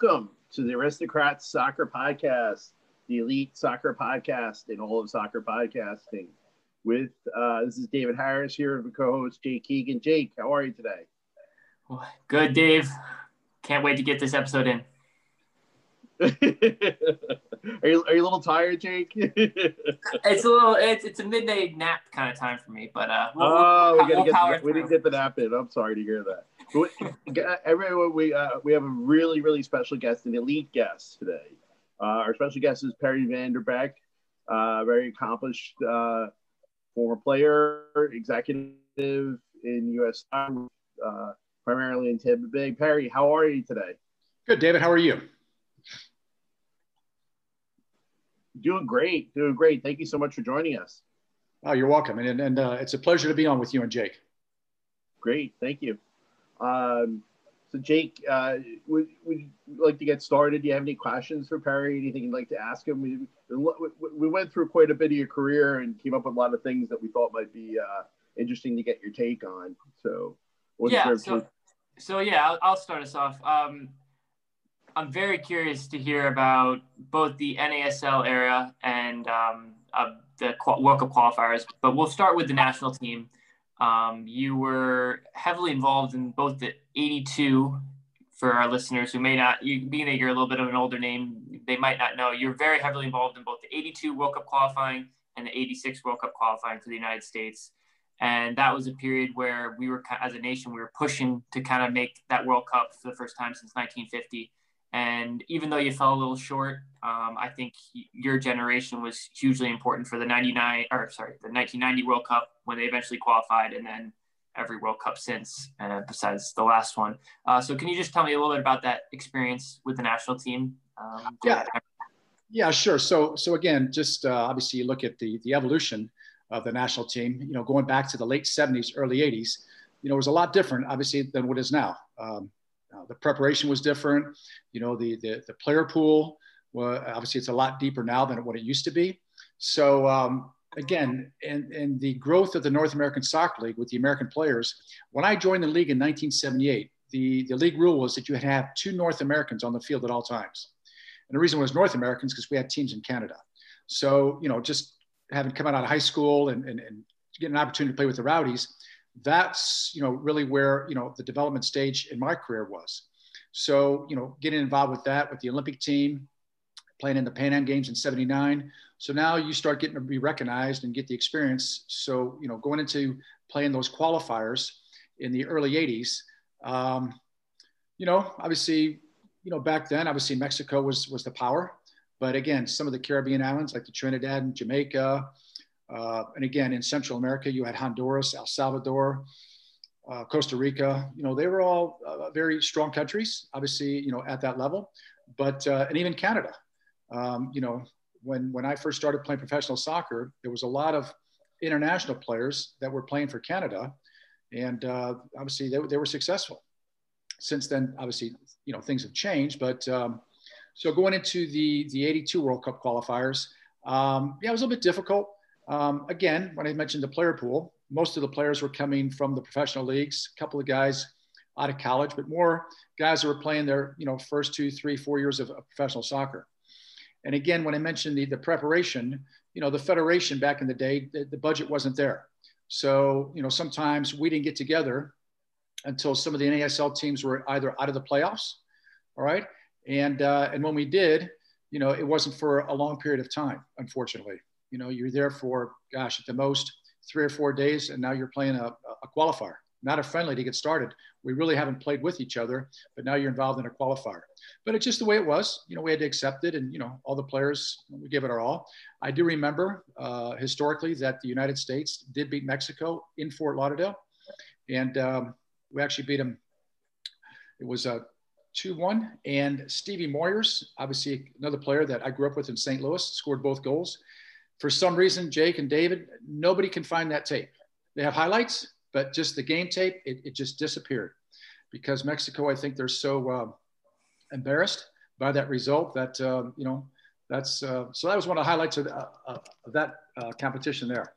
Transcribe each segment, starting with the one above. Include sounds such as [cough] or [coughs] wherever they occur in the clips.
Welcome to the Aristocrats Soccer Podcast, the elite soccer podcast in all of soccer podcasting. With uh, this is David Harris here with co-host Jake Keegan. Jake, how are you today? Good, Dave. Can't wait to get this episode in. [laughs] are you are you a little tired, Jake? [laughs] it's a little it's it's a midnight nap kind of time for me, but uh. We'll, oh, we'll, we gotta we'll get we didn't get the nap in. I'm sorry to hear that. Everyone, we uh, we have a really really special guest, an elite guest today. Uh, our special guest is Perry van der uh, very accomplished uh, former player, executive in U.S. Uh, primarily in Tampa Bay. Perry, how are you today? Good, David. How are you? Doing great, doing great. Thank you so much for joining us. Oh, you're welcome, and and uh, it's a pleasure to be on with you and Jake. Great, thank you. Um, so, Jake, uh, would would like to get started? Do you have any questions for Perry? Anything you'd like to ask him? We we went through quite a bit of your career and came up with a lot of things that we thought might be uh, interesting to get your take on. So, yeah, so, so yeah, I'll, I'll, start us off. Um, I'm very curious to hear about both the NASL era and um, uh, the World Cup qualifiers, but we'll start with the national team. Um, you were heavily involved in both the 82 for our listeners who may not, you, being that you're a little bit of an older name, they might not know. You're very heavily involved in both the 82 World Cup qualifying and the 86 World Cup qualifying for the United States. And that was a period where we were, as a nation, we were pushing to kind of make that World Cup for the first time since 1950. And even though you fell a little short, um, I think your generation was hugely important for the 99 or sorry, the 1990 World Cup when they eventually qualified and then every World Cup since, uh, besides the last one. Uh, so can you just tell me a little bit about that experience with the national team? Um, yeah. Yeah, sure. So, so again, just uh, obviously you look at the, the evolution of the national team, you know, going back to the late 70s, early 80s, you know, it was a lot different, obviously, than what is now. Um, uh, the preparation was different. You know, the, the, the player pool, well, obviously it's a lot deeper now than what it used to be. So um, again, and, and the growth of the North American Soccer League with the American players, when I joined the league in 1978, the, the league rule was that you had to have two North Americans on the field at all times. And the reason was North Americans because we had teams in Canada. So, you know, just having come out of high school and, and, and getting an opportunity to play with the Rowdies, that's you know really where you know the development stage in my career was. So you know getting involved with that with the olympic team playing in the pan am games in 79 so now you start getting to be recognized and get the experience. So you know going into playing those qualifiers in the early 80s um, you know obviously you know back then obviously mexico was was the power. But again some of the caribbean islands like the trinidad and jamaica uh, and again, in Central America, you had Honduras, El Salvador, uh, Costa Rica. You know, they were all uh, very strong countries, obviously, you know, at that level. But uh, and even Canada. Um, you know, when when I first started playing professional soccer, there was a lot of international players that were playing for Canada, and uh, obviously they, they were successful. Since then, obviously, you know, things have changed. But um, so going into the the '82 World Cup qualifiers, um, yeah, it was a little bit difficult. Um, again, when I mentioned the player pool, most of the players were coming from the professional leagues, a couple of guys out of college, but more guys that were playing their, you know, first two, three, four years of, of professional soccer. And again, when I mentioned the, the preparation, you know, the federation back in the day, the, the budget wasn't there. So, you know, sometimes we didn't get together until some of the NASL teams were either out of the playoffs, all right? And, uh, and when we did, you know, it wasn't for a long period of time, unfortunately. You know, you're there for, gosh, at the most three or four days, and now you're playing a, a qualifier, not a friendly to get started. We really haven't played with each other, but now you're involved in a qualifier. But it's just the way it was. You know, we had to accept it, and you know, all the players we give it our all. I do remember uh, historically that the United States did beat Mexico in Fort Lauderdale, and um, we actually beat them. It was a 2 1. And Stevie Moyers, obviously another player that I grew up with in St. Louis, scored both goals for some reason, Jake and David, nobody can find that tape. They have highlights, but just the game tape, it, it just disappeared because Mexico, I think they're so uh, embarrassed by that result that, uh, you know, that's, uh, so that was one of the highlights of, uh, of that uh, competition there.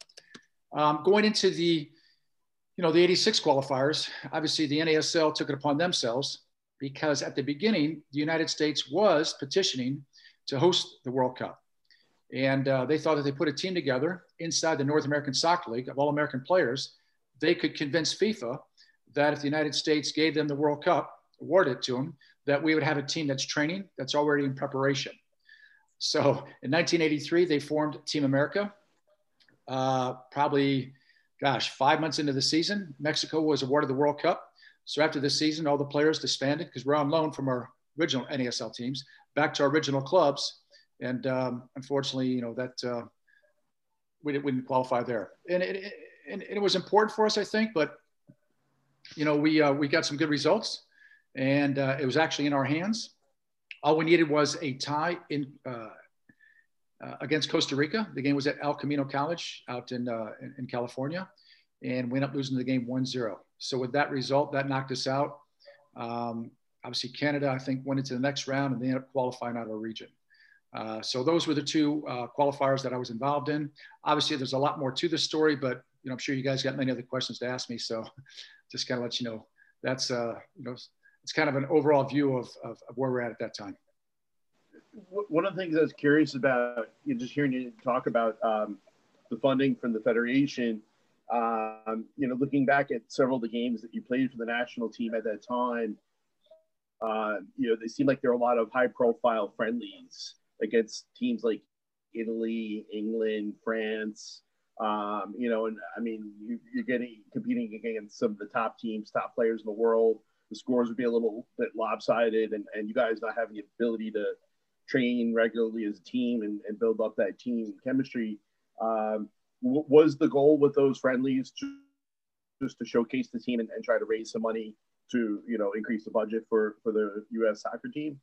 Um, going into the, you know, the 86 qualifiers, obviously the NASL took it upon themselves because at the beginning, the United States was petitioning to host the World Cup. And uh, they thought that they put a team together inside the North American Soccer League of all American players, they could convince FIFA that if the United States gave them the World Cup, awarded it to them, that we would have a team that's training, that's already in preparation. So in 1983, they formed Team America. Uh, probably, gosh, five months into the season, Mexico was awarded the World Cup. So after the season, all the players disbanded because we're on loan from our original NASL teams back to our original clubs. And um, unfortunately, you know, that uh, we, didn't, we, didn't, qualify there. And it, it, and it was important for us, I think, but, you know, we, uh, we got some good results and uh, it was actually in our hands. All we needed was a tie in uh, uh, against Costa Rica. The game was at El Camino College out in, uh, in, in California, and we ended up losing the game 1-0. So with that result, that knocked us out. Um, obviously, Canada, I think, went into the next round, and they ended up qualifying out of our region. Uh, so those were the two uh, qualifiers that I was involved in. Obviously, there's a lot more to the story, but you know, I'm sure you guys got many other questions to ask me. So [laughs] just kind of let you know that's uh, you know it's kind of an overall view of, of, of, where we're at at that time. One of the things I was curious about, you know, just hearing you talk about um, the funding from the federation. Um, you know, looking back at several of the games that you played for the national team at that time, uh, you know, they seem like there were a lot of high-profile friendlies against teams like Italy, England, France. Um, you know, and I mean, you, are getting competing against some of the top teams, top players in the world the scores would be a little bit lopsided and, and you guys not having the ability to train regularly as a team and, and build up that team chemistry. Um, w- was the goal with those friendlies to, just to showcase the team and, and try to raise some money to, you know, increase the budget for, for the U.S. soccer team?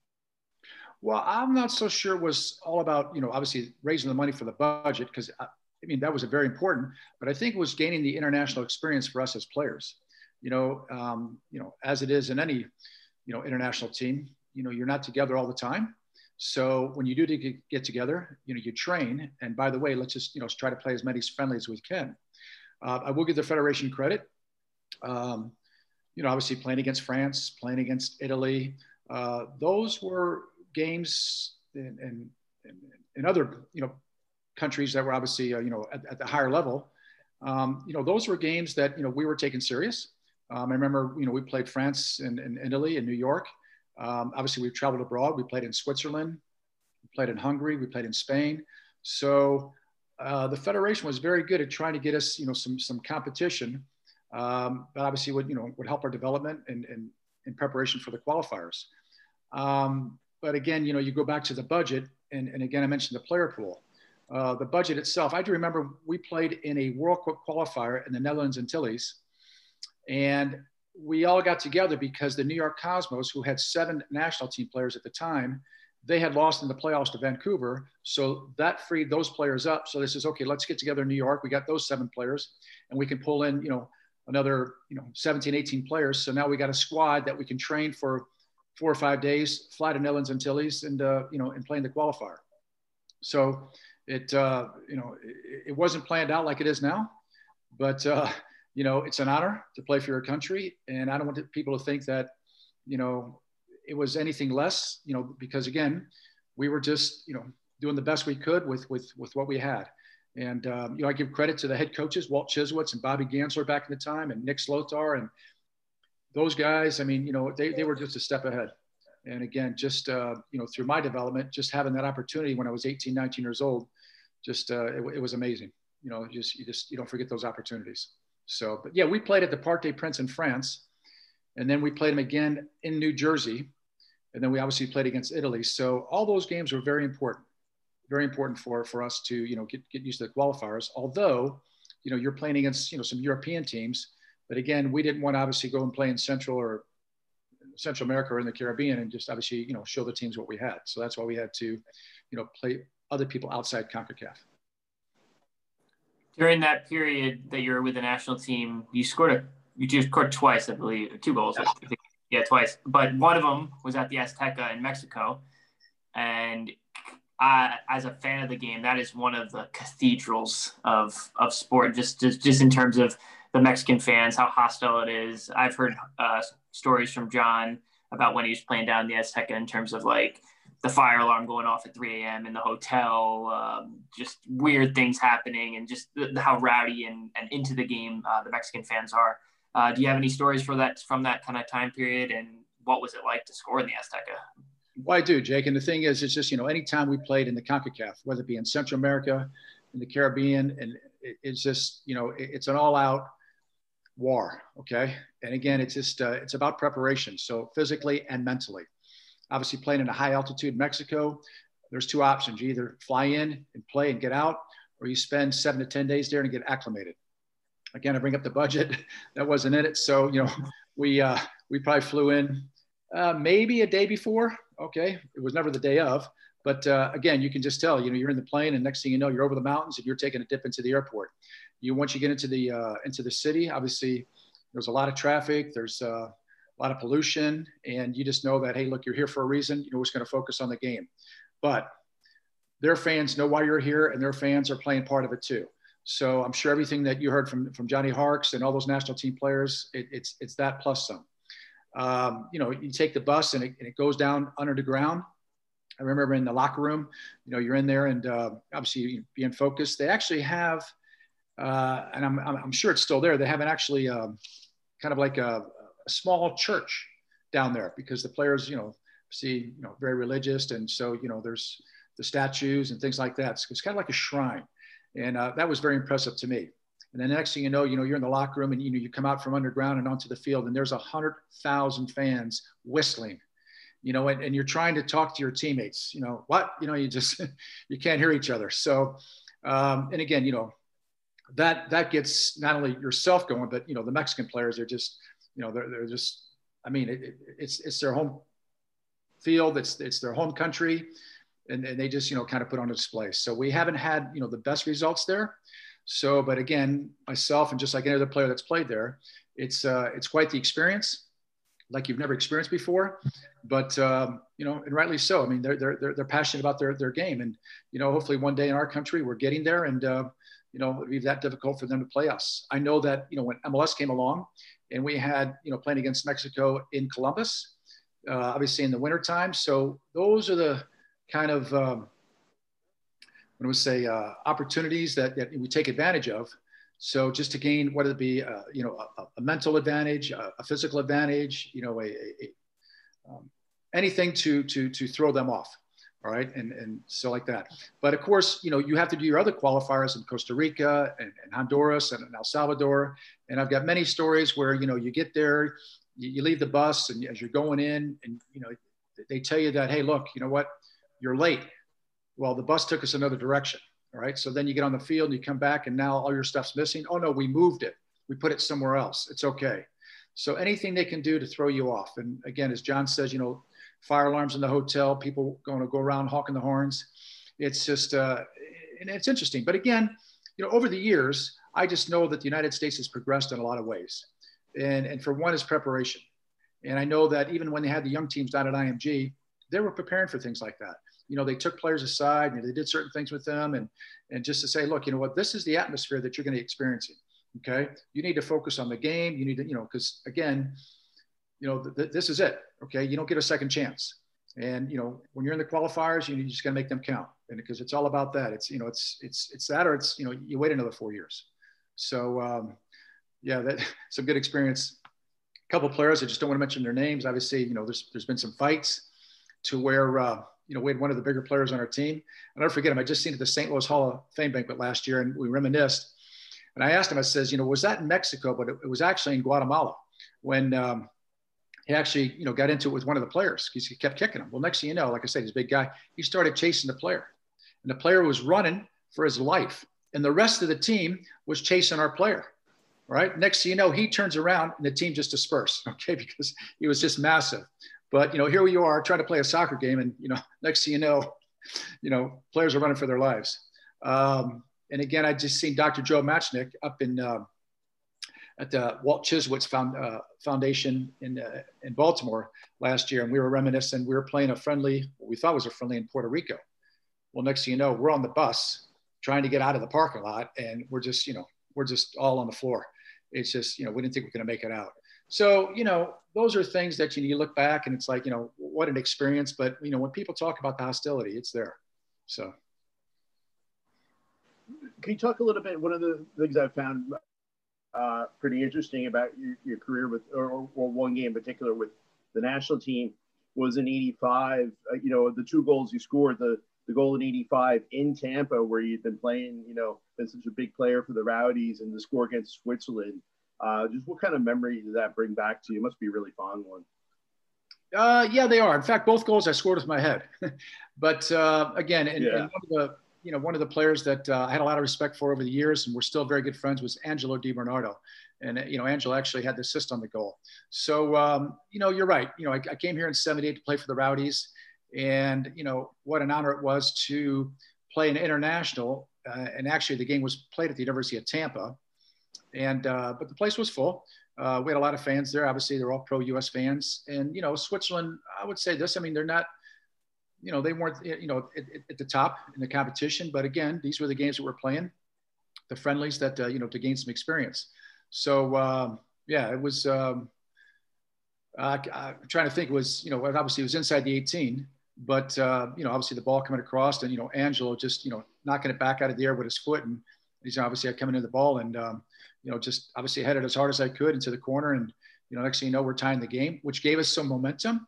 Well, I'm not so sure it was all about, you know, obviously raising the money for the budget because I, I mean, that was very important, but I think it was gaining the international experience for us as players you know, um, you know, as it is in any, you know, international team, you know, you're not together all the time. So when you do get together, you know, you train. And by the way, let's just, you know, try to play as many friendly as we can. Uh, I will give the federation credit. Um, you know, obviously playing against France, playing against Italy, uh, those were games in, in, in, other, you know, countries that were obviously, uh, you know, at, at, the higher level. Um, you know, those were games that, you know, we were taking serious. Um, I remember, you know, we played France and, and Italy and New York. Um, obviously, we've traveled abroad. We played in Switzerland, we played in Hungary, we played in Spain. So uh, the federation was very good at trying to get us, you know, some some competition. Um, but obviously, would you know would help our development and, and in preparation for the qualifiers. Um, but again, you know, you go back to the budget, and, and again, I mentioned the player pool. Uh, the budget itself, I do remember we played in a World Cup qualifier in the Netherlands Antilles and we all got together because the New York Cosmos, who had seven national team players at the time, they had lost in the playoffs to Vancouver. So that freed those players up. So this is okay, let's get together in New York. We got those seven players and we can pull in, you know, another, you know, 17, 18 players. So now we got a squad that we can train for four or five days, fly to Netherlands Antilles and, uh, you know, and play in the qualifier. So it, uh, you know, it, it wasn't planned out like it is now, but, uh, you know, it's an honor to play for your country. And I don't want people to think that, you know, it was anything less, you know, because again, we were just, you know, doing the best we could with, with, with what we had. And, um, you know, I give credit to the head coaches, Walt Chyzowych and Bobby Gansler back in the time and Nick Slotar and those guys. I mean, you know, they, they were just a step ahead. And again, just, uh, you know, through my development, just having that opportunity when I was 18, 19 years old, just, uh, it, it was amazing. You know, just, you just, you don't forget those opportunities. So, but yeah, we played at the Parc des Princes in France, and then we played them again in New Jersey, and then we obviously played against Italy. So all those games were very important, very important for for us to you know get get used to the qualifiers. Although, you know, you're playing against you know some European teams, but again, we didn't want to obviously go and play in Central or Central America or in the Caribbean and just obviously you know show the teams what we had. So that's why we had to, you know, play other people outside CONCACAF during that period that you were with the national team, you scored a you just scored twice, I believe, two goals. Yeah, twice. But one of them was at the Azteca in Mexico, and I, as a fan of the game, that is one of the cathedrals of of sport. Just just just in terms of the Mexican fans, how hostile it is. I've heard uh, stories from John about when he was playing down the Azteca in terms of like the fire alarm going off at 3 a.m. in the hotel, um, just weird things happening, and just the, the, how rowdy and, and into the game uh, the Mexican fans are. Uh, do you have any stories for that from that kind of time period, and what was it like to score in the Azteca? Well, I do, Jake. And the thing is, it's just you know, anytime we played in the Concacaf, whether it be in Central America, in the Caribbean, and it, it's just you know, it, it's an all-out war. Okay, and again, it's just uh, it's about preparation, so physically and mentally obviously playing in a high altitude Mexico, there's two options. You either fly in and play and get out, or you spend seven to 10 days there and get acclimated. Again, I bring up the budget [laughs] that wasn't in it. So, you know, [laughs] we, uh, we probably flew in uh, maybe a day before. Okay. It was never the day of, but uh, again, you can just tell, you know, you're in the plane and next thing you know, you're over the mountains and you're taking a dip into the airport. You, once you get into the, uh, into the city, obviously there's a lot of traffic. There's, uh, a lot of pollution, and you just know that, hey, look, you're here for a reason. You're always going to focus on the game. But their fans know why you're here, and their fans are playing part of it too. So I'm sure everything that you heard from, from Johnny Harkes and all those national team players, it, it's, it's that plus some. Um, you know, you take the bus and it, and it, goes down under the ground. I remember in the locker room, you know, you're in there and uh, obviously being focused. They actually have, uh, and I'm, I'm sure it's still there. They haven't actually um, kind of like a, a small church down there because the players, you know, see, you know, very religious. And so, you know, there's the statues and things like that. It's, it's kind of like a shrine. And uh, that was very impressive to me. And then the next thing you know, you know, you're in the locker room and, you know, you come out from underground and onto the field and there's a hundred thousand fans whistling, you know, and, and you're trying to talk to your teammates, you know, what, you know, you just, [laughs] you can't hear each other. So, um, and again, you know, that, that gets not only yourself going, but, you know, the Mexican players are just, you know, they're, they're just, I mean, it, it, it's, it's their home field. It's, it's their home country. And, and they just, you know, kind of put on a display. So we haven't had, you know, the best results there. So, but again, myself and just like any other player that's played there, it's, uh, it's quite the experience like you've never experienced before. But um, you know, and rightly so. I mean, they're they're they're, passionate about their their game, and you know, hopefully one day in our country we're getting there, and uh, you know, it'd be that difficult for them to play us. I know that you know when MLS came along, and we had you know playing against Mexico in Columbus, uh, obviously in the wintertime. So those are the kind of um, I would say uh, opportunities that, that we take advantage of. So just to gain whether it be uh, you know a, a mental advantage, a, a, physical advantage, you know a, a um, anything to to to throw them off all right? And and so like that. But of course you know you have to do your other qualifiers in costa rica and, and honduras and, and el salvador. And i've got many stories where you know you get there you, you, leave the bus and as you're going in and you know they tell you that hey look you know what? You're late. Well the bus took us another direction all right so then you get on the field and you come back and now all your stuff's missing oh no we moved it we put it somewhere else it's okay so anything they can do to throw you off and again as john says you know fire alarms in the hotel, people going to go around hawking the horns. It's just, uh, and it's interesting. But again, you know, over the years, I just know that the United States has progressed in a lot of ways. And, and for one is preparation. And I know that even when they had the young teams down at IMG, they were preparing for things like that. You know, they took players aside and they did certain things with them and, and just to say, look, you know what, this is the atmosphere that you're going to be experiencing. Okay. You need to focus on the game. You need to, you know, because again, you know, th- th- this is it. Okay. You don't get a second chance. And, you know, when you're in the qualifiers, you just got to make them count. And because it's all about that. It's, you know, it's, it's, it's that, or it's, you know, you wait another four years. So, um, yeah, that [laughs] some good experience. A couple players, I just don't want to mention their names. Obviously, you know, there's, there's been some fights to where, uh, you know, we had one of the bigger players on our team. I'll never forget him. I just seen at the St. Louis Hall of Fame banquet last year and we reminisced. And I asked him, I says, you know, was that in Mexico? But it, it was actually in Guatemala when, um, he actually, you know, got into it with one of the players because he kept kicking him. Well, next thing you know, like I said, he's a big guy. He started chasing the player, and the player was running for his life, and the rest of the team was chasing our player. Right. Next thing you know, he turns around and the team just dispersed. [laughs] Okay, because he was just massive. But you know, here you are trying to play a soccer game, and you know, [laughs] next thing you know, [laughs] you know, players are running for their lives. Um, and again, I just seen Dr. Joe Machnik up in. Uh, at the Walt Chyzowych Found, uh, Foundation in, uh, in Baltimore last year, and we were reminiscing. We were playing a friendly, we thought was a friendly in Puerto Rico. Well, next thing you know, we're on the bus trying to get out of the parking lot, and we're just, you know, we're just all on the floor. It's just, you know, we didn't think we are going to make it out. So, you know, those are things that you, you look back and it's like, you know, what an experience. But, you know, when people talk about the hostility, it's there. So. Can you talk a little bit? One of the things I found uh, pretty interesting about your, your career with, or, or, one game in particular with the national team was in 85. Uh, you know, the two goals you scored, the, the goal in 85 in Tampa, where you'd been playing, you know, been such a big player for the Rowdies and the score against Switzerland. Uh, just what kind of memory does that bring back to you? It must be a really fond one. Uh, yeah, they are. In fact, both goals I scored with my head. [laughs] but uh, again, and, yeah. and, one of the you know one of the players that uh, I had a lot of respect for over the years, and we're still very good friends, was Angelo Di Bernardo. And you know, Angelo actually had the assist on the goal. So um, you know, you're right. You know, I, I came here in '78 to play for the Rowdies, and you know what an honor it was to play an international. Uh, and actually, the game was played at the University of Tampa and uh, but the place was full. Uh, we had a lot of fans there. Obviously, they're all pro-U.S. fans, and you know, Switzerland. I would say this. I mean, they're not. You know, they weren't. You know, at, at the top in the competition. But again, these were the games that we're playing, the friendlies that uh, you know to gain some experience. So um, yeah, it was. Um, I, am trying to think. It was you know obviously it was inside the 18, but uh, you know obviously the ball coming across and you know Angelo just you know knocking it back out of the air with his foot and he's obviously coming in the ball and um, you know, just obviously headed as hard as I could into the corner. And, you know, next thing you know, we're tying the game, which gave us some momentum.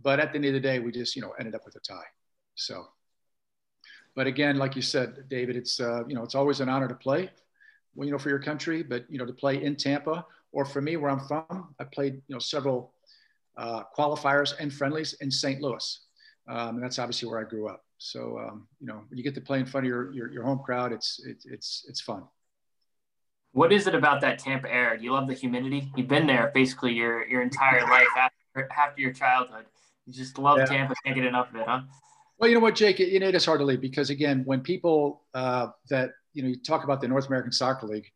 But at the end of the day, we just, you know, ended up with a tie. So, but again, like you said, David, it's, uh, you know, it's always an honor to play, well, you know, for your country, but, you know, to play in Tampa or for me, where I'm from, I played, you know, several uh, qualifiers and friendlies in St. Louis. Um, and that's obviously where I grew up. So, um, you know, when you get to play in front of your, your, your home crowd, it's, it, it's, it's fun. What is it about that Tampa air? Do you love the humidity? You've been there basically your your entire life after after your childhood. You just love yeah. Tampa. Can't get enough of it, huh? Well, you know what, Jake? You know, it is hard to leave because again, when people uh, that you know you talk about the North American Soccer League,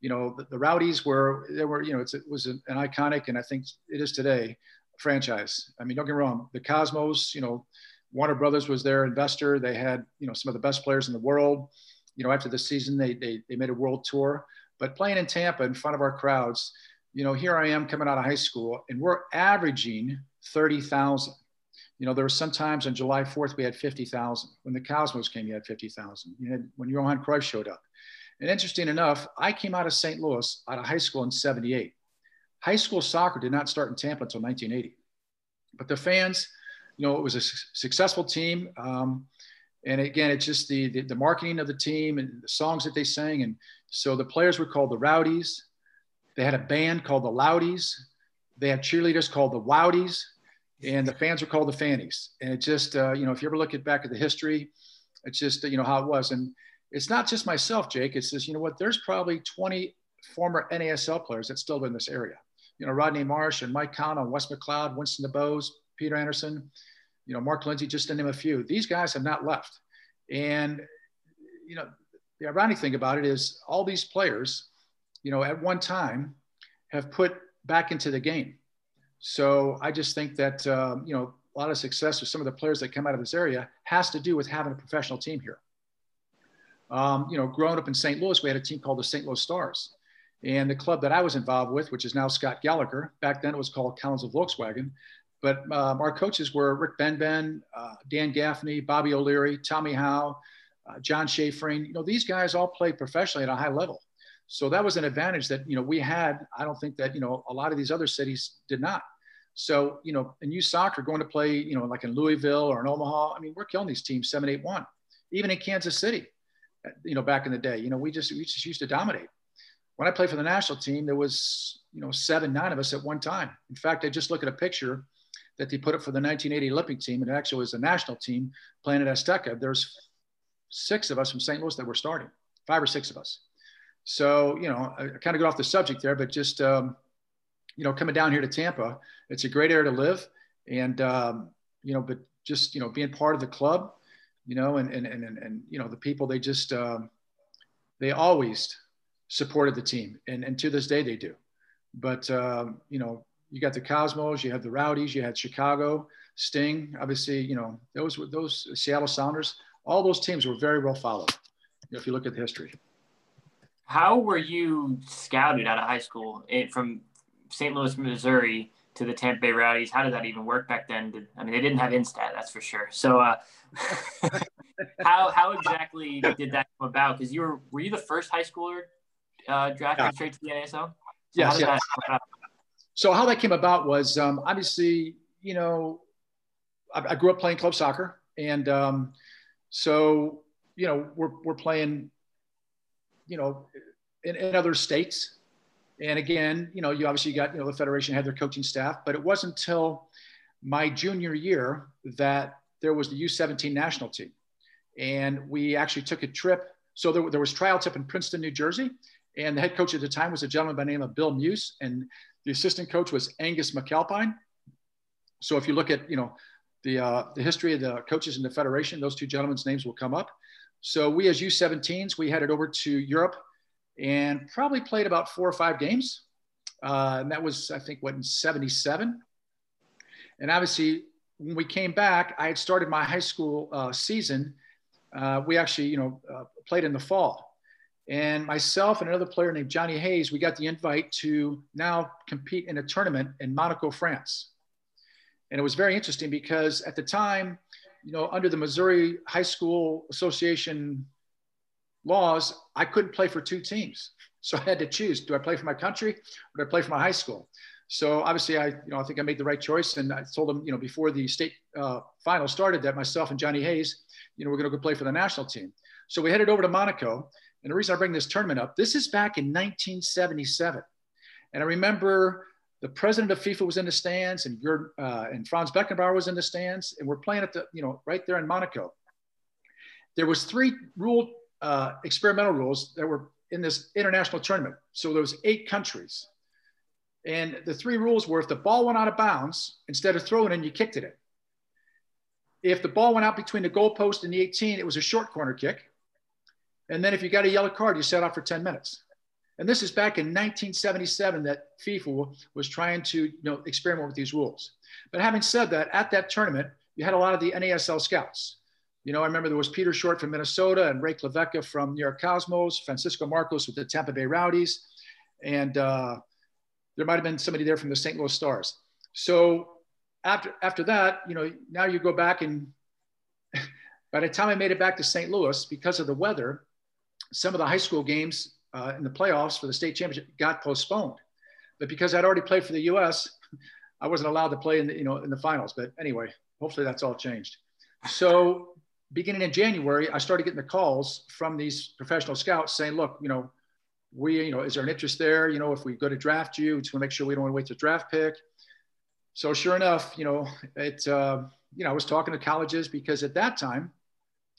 you know the, the Rowdies were there were you know it was an, an iconic and I think it is today franchise. I mean, don't get me wrong. The Cosmos, you know, Warner Brothers was their investor. They had you know some of the best players in the world. You know, after the season, they they, they made a world tour. But playing in Tampa in front of our crowds, you know, here I am coming out of high school and we're averaging 30,000. You know, there were some times on July 4th, we had 50,000. When the Cosmos came, you had 50,000. You had when Johan Cruyff showed up. And interesting enough, I came out of St. Louis out of high school in 78. High school soccer did not start in Tampa until 1980. But the fans, you know, it was a su- successful team. Um, and again, it's just the, the, the marketing of the team and the songs that they sang. And so the players were called the Rowdies. They had a band called the Loudies. They had cheerleaders called the Wowdies, and the fans were called the Fannies. And it just, uh, you know, if you ever look at back at the history, it's just, you know, how it was. And it's not just myself, Jake. It's just, you know what, there's probably 20 former NASL players that still live in this area. You know, Rodney Marsh and Mike Connell, Wes McLeod, Winston DuBose, Peter Anderson you know, Mark Lindsay, just to name a few. These guys have not left. And, you know, the ironic thing about it is all these players, you know, at one time have put back into the game. So I just think that, um, you know, a lot of success with some of the players that come out of this area has to do with having a professional team here. Um, you know, growing up in St. Louis, we had a team called the St. Louis Stars. And the club that I was involved with, which is now Scott Gallagher, back then it was called Collins of Volkswagen, but um, our coaches were Rick Benben, uh, Dan Gaffney, Bobby O'Leary, Tommy Howe, uh, John Schafferin. You know, these guys all played professionally at a high level. So that was an advantage that, you know, we had. I don't think that, you know, a lot of these other cities did not. So, you know, in youth soccer, going to play, you know, like in Louisville or in Omaha, I mean, we're killing these teams 7 8 1. Even in Kansas City, you know, back in the day, you know, we just, we just used to dominate. When I played for the national team, there was, you know, seven, nine of us at one time. In fact, I just look at a picture that they put up for the 1980 Olympic team. And it actually was a national team playing at Azteca. There's six of us from St. Louis that were starting, five or six of us. So, you know, I, I kind of got off the subject there, but just, um, you know, coming down here to Tampa, it's a great area to live. And, um, you know, but just, you know, being part of the club, you know, and, and, and, and, you know, the people, they just, um, they always supported the team. And, and to this day they do. But, um, you know, you got the Cosmos, you had the Rowdies, you had Chicago, Sting. Obviously, you know those were those Seattle Sounders. All those teams were very well followed. You know, if you look at the history. How were you scouted out of high school it, from St. Louis, Missouri to the Tampa Bay Rowdies. How did that even work back then? Did, I mean, they didn't have Instat, that's for sure. So, uh, [laughs] how how exactly did that come about? Because you were were you the first high schooler uh, drafted yeah. straight to the NASL? So yes. yes. So how that came about was um, obviously, you know, I, I, grew up playing club soccer, and um, so you know we're we're playing, you know, in, in other states, and again, you know, you obviously got you know the federation had their coaching staff, but it wasn't until my junior year that there was the U17 national team, and we actually took a trip. So there, there was tryouts up in Princeton, New Jersey, and the head coach at the time was a gentleman by the name of Bill Muse, and the assistant coach was Angus McAlpine. So if you look at, you know, the, uh, the history of the coaches in the Federation, those two gentlemen's names will come up. So we as U17s, we headed over to Europe and probably played about four or five games. Uh, and that was, I think, what, in 77. And obviously, when we came back, I had started my high school uh, season. Uh, we actually, you know, uh, played in the fall. And myself and another player named Johnny Hayes, we got the invite to now compete in a tournament in Monaco, France. And it was very interesting because at the time, you know, under the Missouri High School Association laws, I couldn't play for two teams. So I had to choose, do I play for my country or do I play for my high school? So obviously I, you know, I think I made the right choice. And I told them, you know, before the state uh, final started that myself and Johnny Hayes, you know, we're going to go play for the national team. So we headed over to Monaco and the reason I bring this tournament up, this is back in 1977. And I remember the president of FIFA was in the stands and, uh, and Franz Beckenbauer was in the stands and we're playing at the, you know, right there in Monaco. There was three rule, uh, experimental rules that were in this international tournament. So there was eight countries. And the three rules were if the ball went out of bounds, instead of throwing it, you kicked it. If the ball went out between the goalpost and the 18, it was a short corner kick. And then if you got a yellow card, you sat off for 10 minutes. And this is back in 1977 that FIFA was trying to you know, experiment with these rules. But having said that, at that tournament, you had a lot of the NASL scouts. You know, I remember there was Peter Short from Minnesota and Ray Klivecka from New York Cosmos, Francisco Marcos with the Tampa Bay Rowdies, and uh, there might have been somebody there from the St. Louis Stars. So after after that, you know, now you go back and [laughs] by the time I made it back to St. Louis, because of the weather, some of the high school games uh, in the playoffs for the state championship got postponed. But because I'd already played for the U.S., [laughs] I wasn't allowed to play in the, you know in the finals. But anyway, hopefully that's all changed. So beginning in January, I started getting the calls from these professional scouts saying, "Look, you know, we, you know, is there an interest there? You know, if we go to draft you, just want to make sure we don't want to wait to draft pick." So sure enough, you know, it, uh, you know, I was talking to colleges because at that time,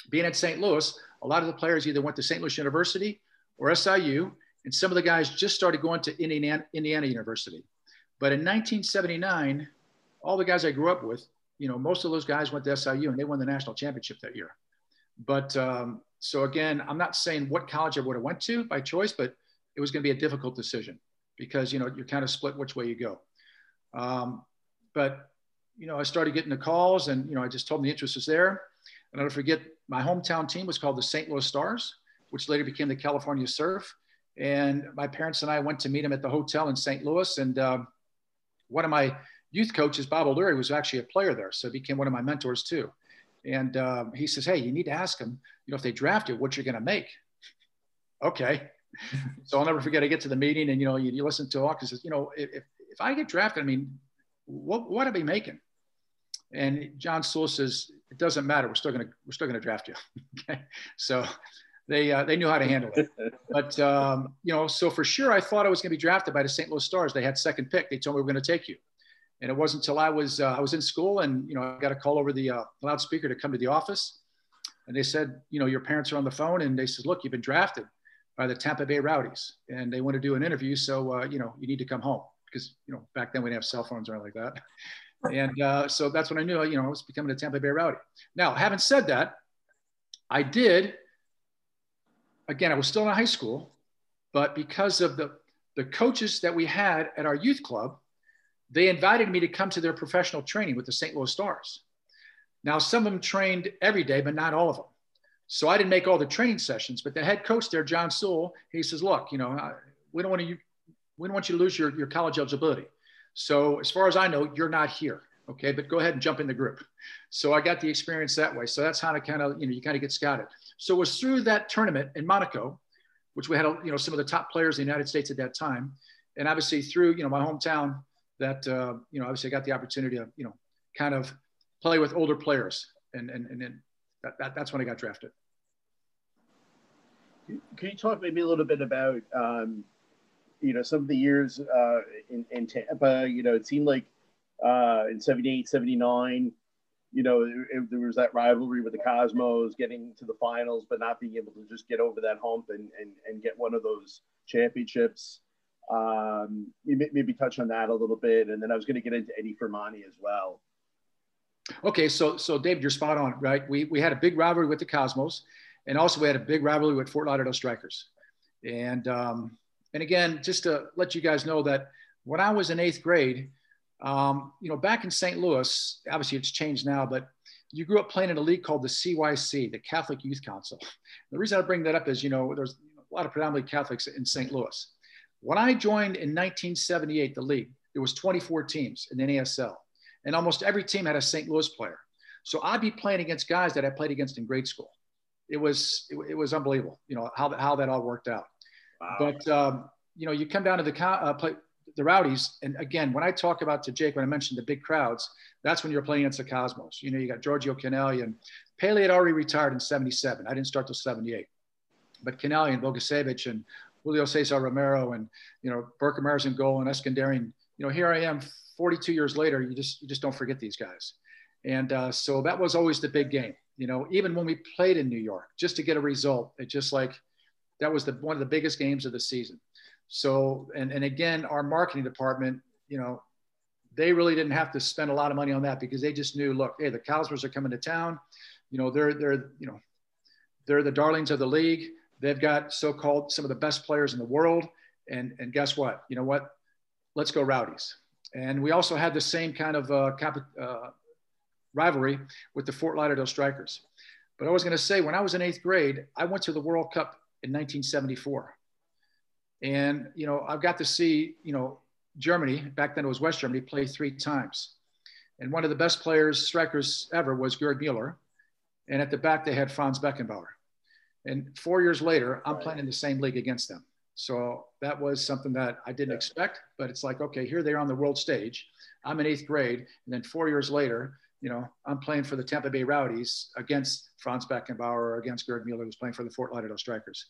being at St. Louis, a lot of the players either went to St. Louis University or SIU, and some of the guys just started going to Indiana, Indiana University. But in 1979, all the guys I grew up with, you know, most of those guys went to SIU and they won the national championship that year. But um, so again, I'm not saying what college I would have went to by choice, but it was going to be a difficult decision because you know you're kind of split which way you go. Um, but you know, I started getting the calls, and you know, I just told them the interest was there. And I'll forget my hometown team was called the St. Louis Stars, which later became the California Surf. And my parents and I went to meet him at the hotel in St. Louis. And um, one of my youth coaches, Bob O'Leary, was actually a player there. So he became one of my mentors too. And um, he says, Hey, you need to ask them, you know, if they draft you, what you're going to make. [laughs] okay. [laughs] so I'll never forget. I get to the meeting and, you know, you, you listen to and says, you know, if, if I get drafted, I mean, what, what are we making? And John Sewell says, it doesn't matter. We're still going to we're still going to draft you. [laughs] okay, so they uh, they knew how to handle it. But um, you know, so for sure, I thought I was going to be drafted by the St. Louis Stars. They had second pick. They told me we are going to take you, and it wasn't until I was uh, I was in school and you know I got a call over the uh, loudspeaker to come to the office, and they said, you know, your parents are on the phone, and they said, look, you've been drafted by the Tampa Bay Rowdies, and they want to do an interview, so uh, you know you need to come home because you know back then we didn't have cell phones or anything like that. And uh, so that's when I knew, you know, I was becoming a Tampa Bay Rowdy. Now, having said that, I did, again, I was still in high school, but because of the, the coaches that we had at our youth club, they invited me to come to their professional training with the St. Louis Stars. Now, some of them trained every day, but not all of them. So I didn't make all the training sessions, but the head coach there, John Sewell, he says, look, you know, we don't want to we don't want you to lose your, your college eligibility. So as far as I know, you're not here. Okay, but go ahead and jump in the group. So I got the experience that way. So that's how to kind of, you know, you kind of get scouted. So it was through that tournament in Monaco, which we had, you know, some of the top players in the United States at that time. And obviously through, you know, my hometown that, uh, you know, obviously I got the opportunity to, you know, kind of play with older players. And, and, and then that, that, that's when I got drafted. Can you talk maybe a little bit about, um, you know, some of the years uh, in, in Tampa, you know, it seemed like uh, in 78, 79, you know, there was that rivalry with the Cosmos getting to the finals, but not being able to just get over that hump and, and, and get one of those championships. Um, maybe touch on that a little bit. And then I was going to get into Eddie Firmani as well. Okay, so so David, you're spot on, right? We we had a big rivalry with the Cosmos, and also we had a big rivalry with Fort Lauderdale Strikers, and um, and again, just to let you guys know that when I was in eighth grade, um, you know, back in St. Louis, obviously it's changed now, but you grew up playing in a league called the CYC, the Catholic Youth Council. The reason I bring that up is, you know, there's a lot of predominantly Catholics in St. Louis. When I joined in 1978, the league, there was 24 teams in the NASL, and almost every team had a St. Louis player. So I'd be playing against guys that I played against in grade school. It was it, it was unbelievable, you know, how, how that all worked out. Wow. But um, you know, you come down to the uh, play, the Rowdies, and again, when I talk about to Jake, when I mentioned the big crowds, that's when you're playing against the Cosmos. You know, you got Giorgio Chinaglia and Pele had already retired in 77. I didn't start till 78. But Chinaglia and Bogicevic and Julio Cesar Romero and, you know, Birkenmeier's in goal and Eskandarian, you know, here I am 42 years later, you just, you just don't forget these guys. And uh, so that was always the big game. You know, even when we played in New York, just to get a result, it just like, that was the, one of the biggest games of the season. So, and, and again, our marketing department, you know, they really didn't have to spend a lot of money on that because they just knew, look, hey, the Cosmos are coming to town. You know, they're, they're, you know, they're the darlings of the league. They've got so-called some of the best players in the world. And, and guess what? You know what? Let's go rowdies. And we also had the same kind of uh, cap- uh, rivalry with the Fort Lauderdale Strikers. But I was going to say, when I was in eighth grade, I went to the World Cup in 1974. And, you know, I've got to see, you know, Germany, back then it was West Germany, play three times. And one of the best players, strikers ever was Gerd Mueller. And at the back, they had Franz Beckenbauer. And four years later, I'm playing in the same league against them. So that was something that I didn't expect, but it's like, okay, here they are on the world stage. I'm in eighth grade. And then four years later, you know, I'm playing for the Tampa Bay Rowdies against Franz Beckenbauer or against Gerd Mueller, who's playing for the Fort Lauderdale Strikers.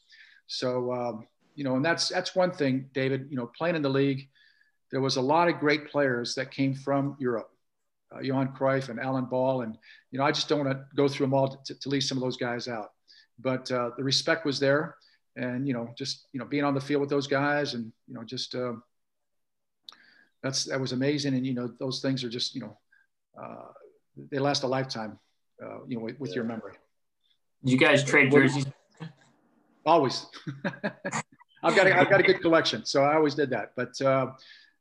So um, you know, and that's that's one thing, David. You know, playing in the league, there was a lot of great players that came from Europe, uh, Johan Cruyff and Alan Ball, and you know, I just don't want to go through them all to, to leave some of those guys out. But uh, the respect was there, and you know, just you know, being on the field with those guys, and you know, just uh, that's that was amazing. And you know, those things are just you know, uh, they last a lifetime. Uh, you know, with, with yeah. your memory. You guys trade jerseys? Always. [laughs] I've got a, I've got a good collection, so I always did that. But uh,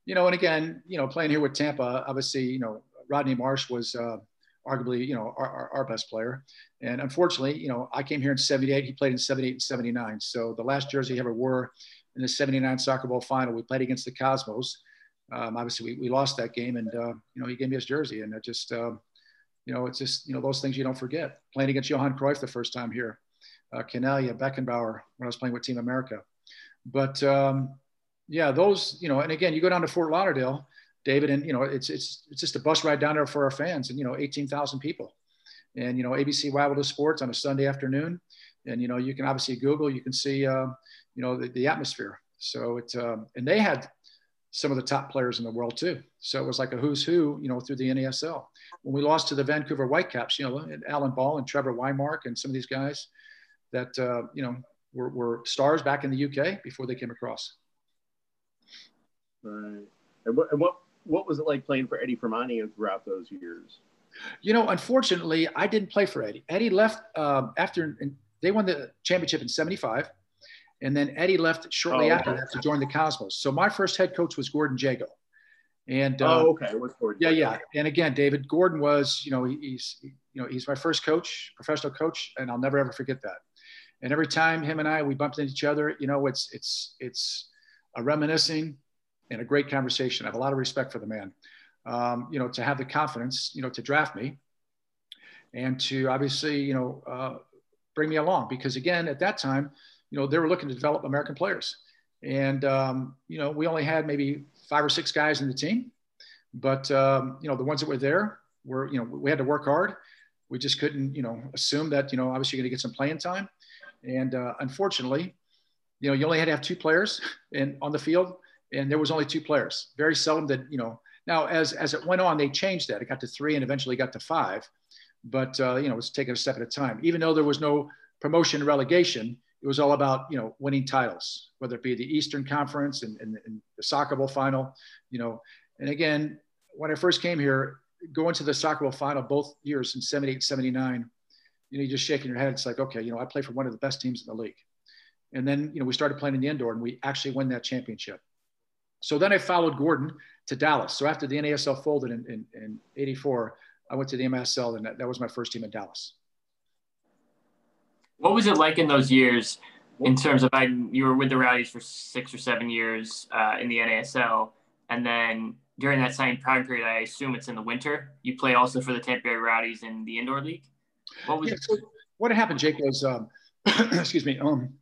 you know, and again, you know, playing here with Tampa, obviously, you know, Rodney Marsh was uh, arguably, you know, our, our, best player. And unfortunately, you know, I came here in '78. He played in '78 and '79. So the last jersey he ever wore in the '79 Soccer Bowl final, we played against the Cosmos. Um, obviously, we, we lost that game, and uh, you know, he gave me his jersey, and it just, uh, you know, it's just, you know, those things you don't forget. Playing against Johan Cruyff the first time here, uh, Chinaglia, Beckenbauer when I was playing with Team America. But um, yeah, those, you know, and again, you go down to Fort Lauderdale, David, and you know, it's it's it's just a bus ride down there for our fans, and you know, 18,000 people, and you know, ABC Wildwood Sports on a Sunday afternoon, and you know, you can obviously Google, you can see, uh, you know, the, the atmosphere. So it, um, and they had some of the top players in the world too. So it was like a who's who, you know, through the NASL. When we lost to the Vancouver Whitecaps, you know, Alan Ball and Trevor Whymark and some of these guys that, uh, you know, were, were stars back in the UK before they came across. Right. And what, and what, what was it like playing for Eddie Firmani throughout those years? You know, unfortunately, I didn't play for Eddie. Eddie left um, after they won the championship in '75, and then Eddie left shortly oh, after that to join the Cosmos. So my first head coach was Gordon Jago. And uh, oh, okay, what's Gordon? Yeah, yeah. And again, David Gordon was, you know, he's, you know, he's my first coach, professional coach, and I'll never ever forget that. And every time him and I we bumped into each other, you know, it's it's it's a reminiscing. and a great conversation. I have a lot of respect for the man. Um, you know, to have the confidence, you know, to draft me and to obviously, you know, uh, bring me along because again, at that time, you know, they were looking to develop American players. And, um, you know, we only had maybe five or six guys in the team, but, um, you know, the ones that were there were, you know, we had to work hard. We just couldn't, you know, assume that, you know, obviously you're going to get some playing time. And uh, unfortunately, you know, you only had to have two players in, on the field and there was only two players. Very seldom that, you know, now as, as it went on, they changed that. It got to three and eventually got to five, but, uh, you know, it was taking a step at a time. Even though there was no promotion relegation, it was all about, you know, winning titles, whether it be the Eastern Conference and, and, and the Soccer Bowl final, you know. And again, when I first came here, going to the Soccer Bowl final both years in 78, 79, you know, you're just shaking your head. It's like, okay, you know, I play for one of the best teams in the league. And then, you know, we started playing in the indoor and we actually won that championship. So then I followed Gordon to Dallas. So after the NASL folded in, in, in 84, I went to the MSL and that, that was my first team in Dallas. What was it like in those years in terms of I, you were with the Rowdies for six or seven years uh, in the NASL, and then during that same time period, I assume it's in the winter. You play also for the Tampa Bay Rowdies in the indoor league. What was yeah, so what happened, Jake? Was um, [coughs] excuse me. Um,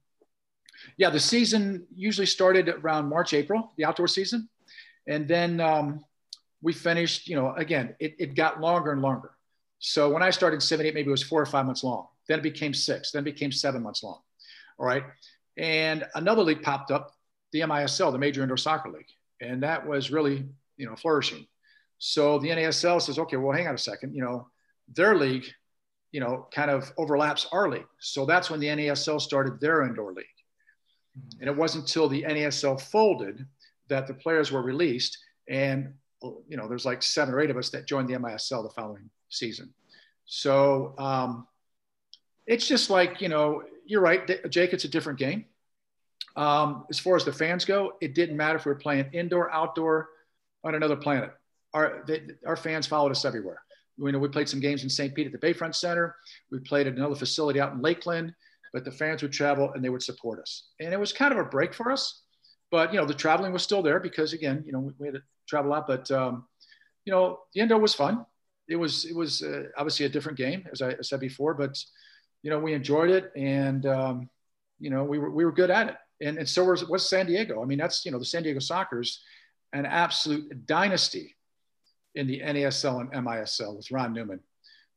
yeah, the season usually started around March, April, the outdoor season, and then um, we finished. You know, again, it, it got longer and longer. So when I started seven, eight, maybe it was four or five months long. Then it became six. Then it became seven months long. All right. And another league popped up, the MISL, the Major Indoor Soccer League. And that was really, you know, flourishing. So the NASL says, okay, well, hang on a second. You know, their league, you know, kind of overlaps our league. So that's when the NASL started their indoor league. And it wasn't until the NASL folded that the players were released. And, you know, there's like seven or eight of us that joined the MISL the following season. So um, it's just like you know you're right jake it's a different game um, as far as the fans go it didn't matter if we were playing indoor outdoor on another planet our, they, our fans followed us everywhere we know we played some games in st pete at the bayfront center we played at another facility out in lakeland but the fans would travel and they would support us and it was kind of a break for us but you know the traveling was still there because again you know we, we had to travel out but um, you know the indoor was fun it was it was uh, obviously a different game as i said before but you know, we enjoyed it and, um, you know, we were, we were good at it. And, and so was, was San Diego. I mean, that's, you know, the San Diego Soccer's an absolute dynasty in the NASL and MISL with Ron Newman.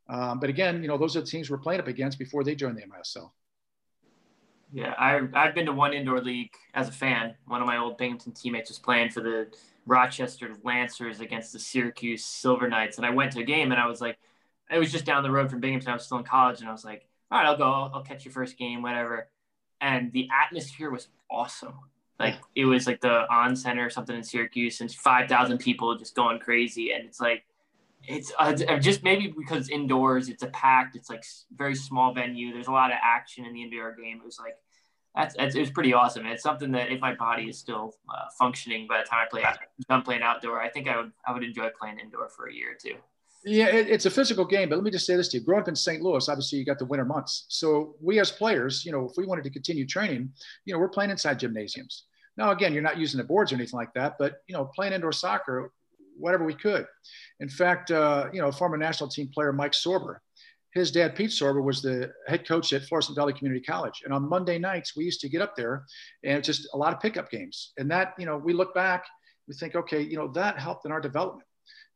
Um, but again, you know, those are the teams we're playing up against before they joined the MISL. Yeah, I, I've been to one indoor league as a fan. One of my old Binghamton teammates was playing for the Rochester Lancers against the Syracuse Silver Knights. And I went to a game and I was like, it was just down the road from Binghamton. I was still in college and I was like, all right, I'll go. I'll, I'll catch your first game, whatever. And the atmosphere was awesome. Like it was like the Oncenter or something in Syracuse, and five thousand people just going crazy. And it's like, it's uh, just maybe because indoors, it's a packed, it's like very small venue. There's a lot of action in the indoor game. It was like that's, that's it was pretty awesome. It's something that if my body is still uh, functioning by the time I play, I'm playing outdoor, I think I would I would enjoy playing indoor for a year or two. Yeah, it, it's a physical game, but let me just say this to you. Growing up in St. Louis, obviously you got the winter months. So we as players, you know, if we wanted to continue training, you know, we're playing inside gymnasiums. Now, again, you're not using the boards or anything like that, but, you know, playing indoor soccer, whatever we could. In fact, uh, you know, former national team player Mike Sorber, his dad, Pete Sorber, was the head coach at Florissant Valley Community College. And on Monday nights, we used to get up there and just a lot of pickup games. And that, you know, we look back, we think, okay, you know, that helped in our development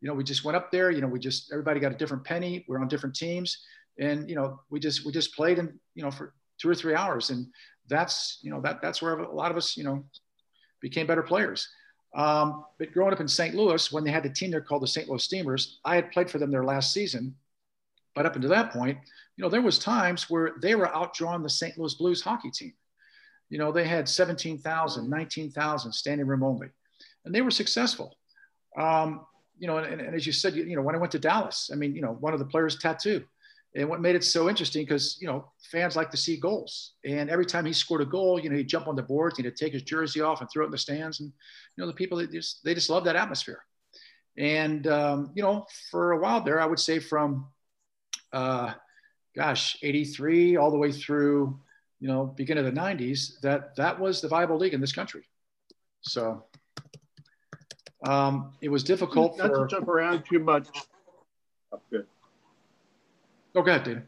you know, we just went up there, you know, we just, everybody got a different penny. We're on different teams and, you know, we just, we just played and, you know, for two or three hours. And that's, you know, that, that's where a lot of us, you know, became better players. Um, but growing up in St. Louis, when they had the team there called the St. Louis Steamers, I had played for them their last season. But up until that point, you know, there was times where they were outdrawing the St. Louis Blues hockey team. You know, they had 17,000, 19,000 standing room only, and they were successful. Um, you know, and, and, as you said, you, you, know, when I went to Dallas, I mean, you know, one of the players Tatu. And what made it so interesting because you know fans like to see goals, and every time he scored a goal, you know he'd jump on the boards, he'd take his jersey off and throw it in the stands, and you know the people they just they just love that atmosphere. And um, you know, for a while there, I would say from, uh, gosh, '83 all the way through, you know, beginning of the '90s, that that was the viable league in this country. So Um, it was difficult Not for. to jump around too much. Oh, good. Oh, go ahead, David.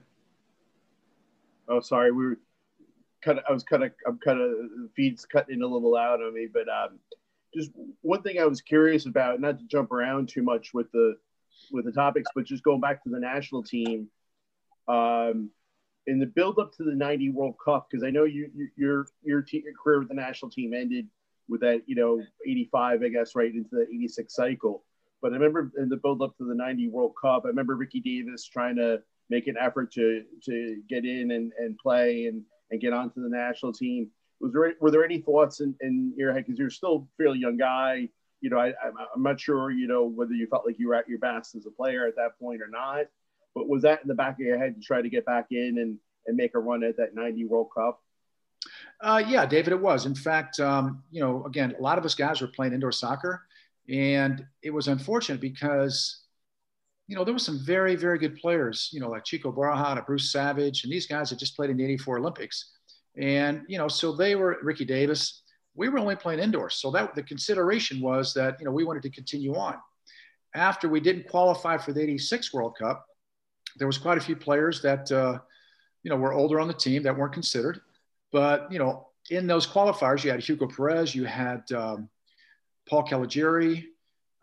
Oh, sorry. We were kind of. I was kind of. I'm kind of. The Feeds cutting a little loud on me, but um, just one thing I was curious about. Not to jump around too much with the with the topics, but just going back to the national team. Um, in the build up to the 90 World Cup, because I know you, you your your, te- your career with the national team ended with that, you know, 85, I guess, right into the 86 cycle. But I remember in the build up to the 90 World Cup, I remember Ricky Davis trying to make an effort to to get in and, and play and, and get onto the national team. Was there were there any thoughts in, in your head because you're still a fairly young guy? You know, I, I'm not sure, you know, whether you felt like you were at your best as a player at that point or not. But was that in the back of your head to try to get back in and, and make a run at that 90 World Cup? Uh, yeah, David, it was. In fact, um, you know, again, a lot of us guys were playing indoor soccer, and it was unfortunate because, you know, there were some very, very good players, you know, like Chico Borja, and Bruce Savage, and these guys had just played in the 84 Olympics. And, you know, so they were Ricky Davis. We were only playing indoors. So that the consideration was that, you know, we wanted to continue on. After we didn't qualify for the 86 World Cup, there was quite a few players that, uh, you know, were older on the team that weren't considered. But, you know, in those qualifiers, you had Hugo Perez, you had um, Paul Caligiuri,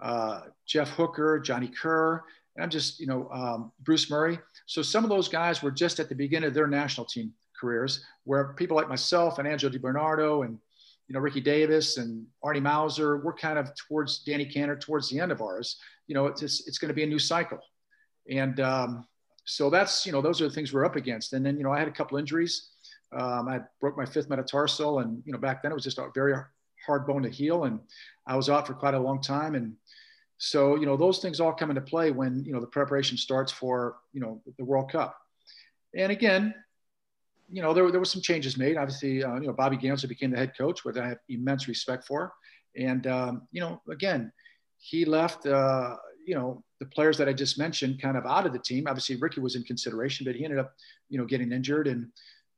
uh, Jeff Hooker, Johnny Kerr, and I'm just, you know, um, Bruce Murray. So some of those guys were just at the beginning of their national team careers, where people like myself and Angelo DiBernardo and, you know, Ricky Davis and Arnie Mausser, we're kind of towards Danny Cantor, towards the end of ours. You know, it's, just, it's going to be a new cycle. And um, so that's, you know, those are the things we're up against. And then, you know, I had a couple injuries. Um, I broke my fifth metatarsal, and you know, back then it was just a very hard bone to heal, and I was out for quite a long time. And so, you know, those things all come into play when you know the preparation starts for you know the World Cup. And again, you know, there, there were some changes made. Obviously, uh, you know, Bobby Gansler became the head coach, which I have immense respect for. And um, you know, again, he left. Uh, you know, the players that I just mentioned kind of out of the team. Obviously, Ricky was in consideration, but he ended up, you know, getting injured and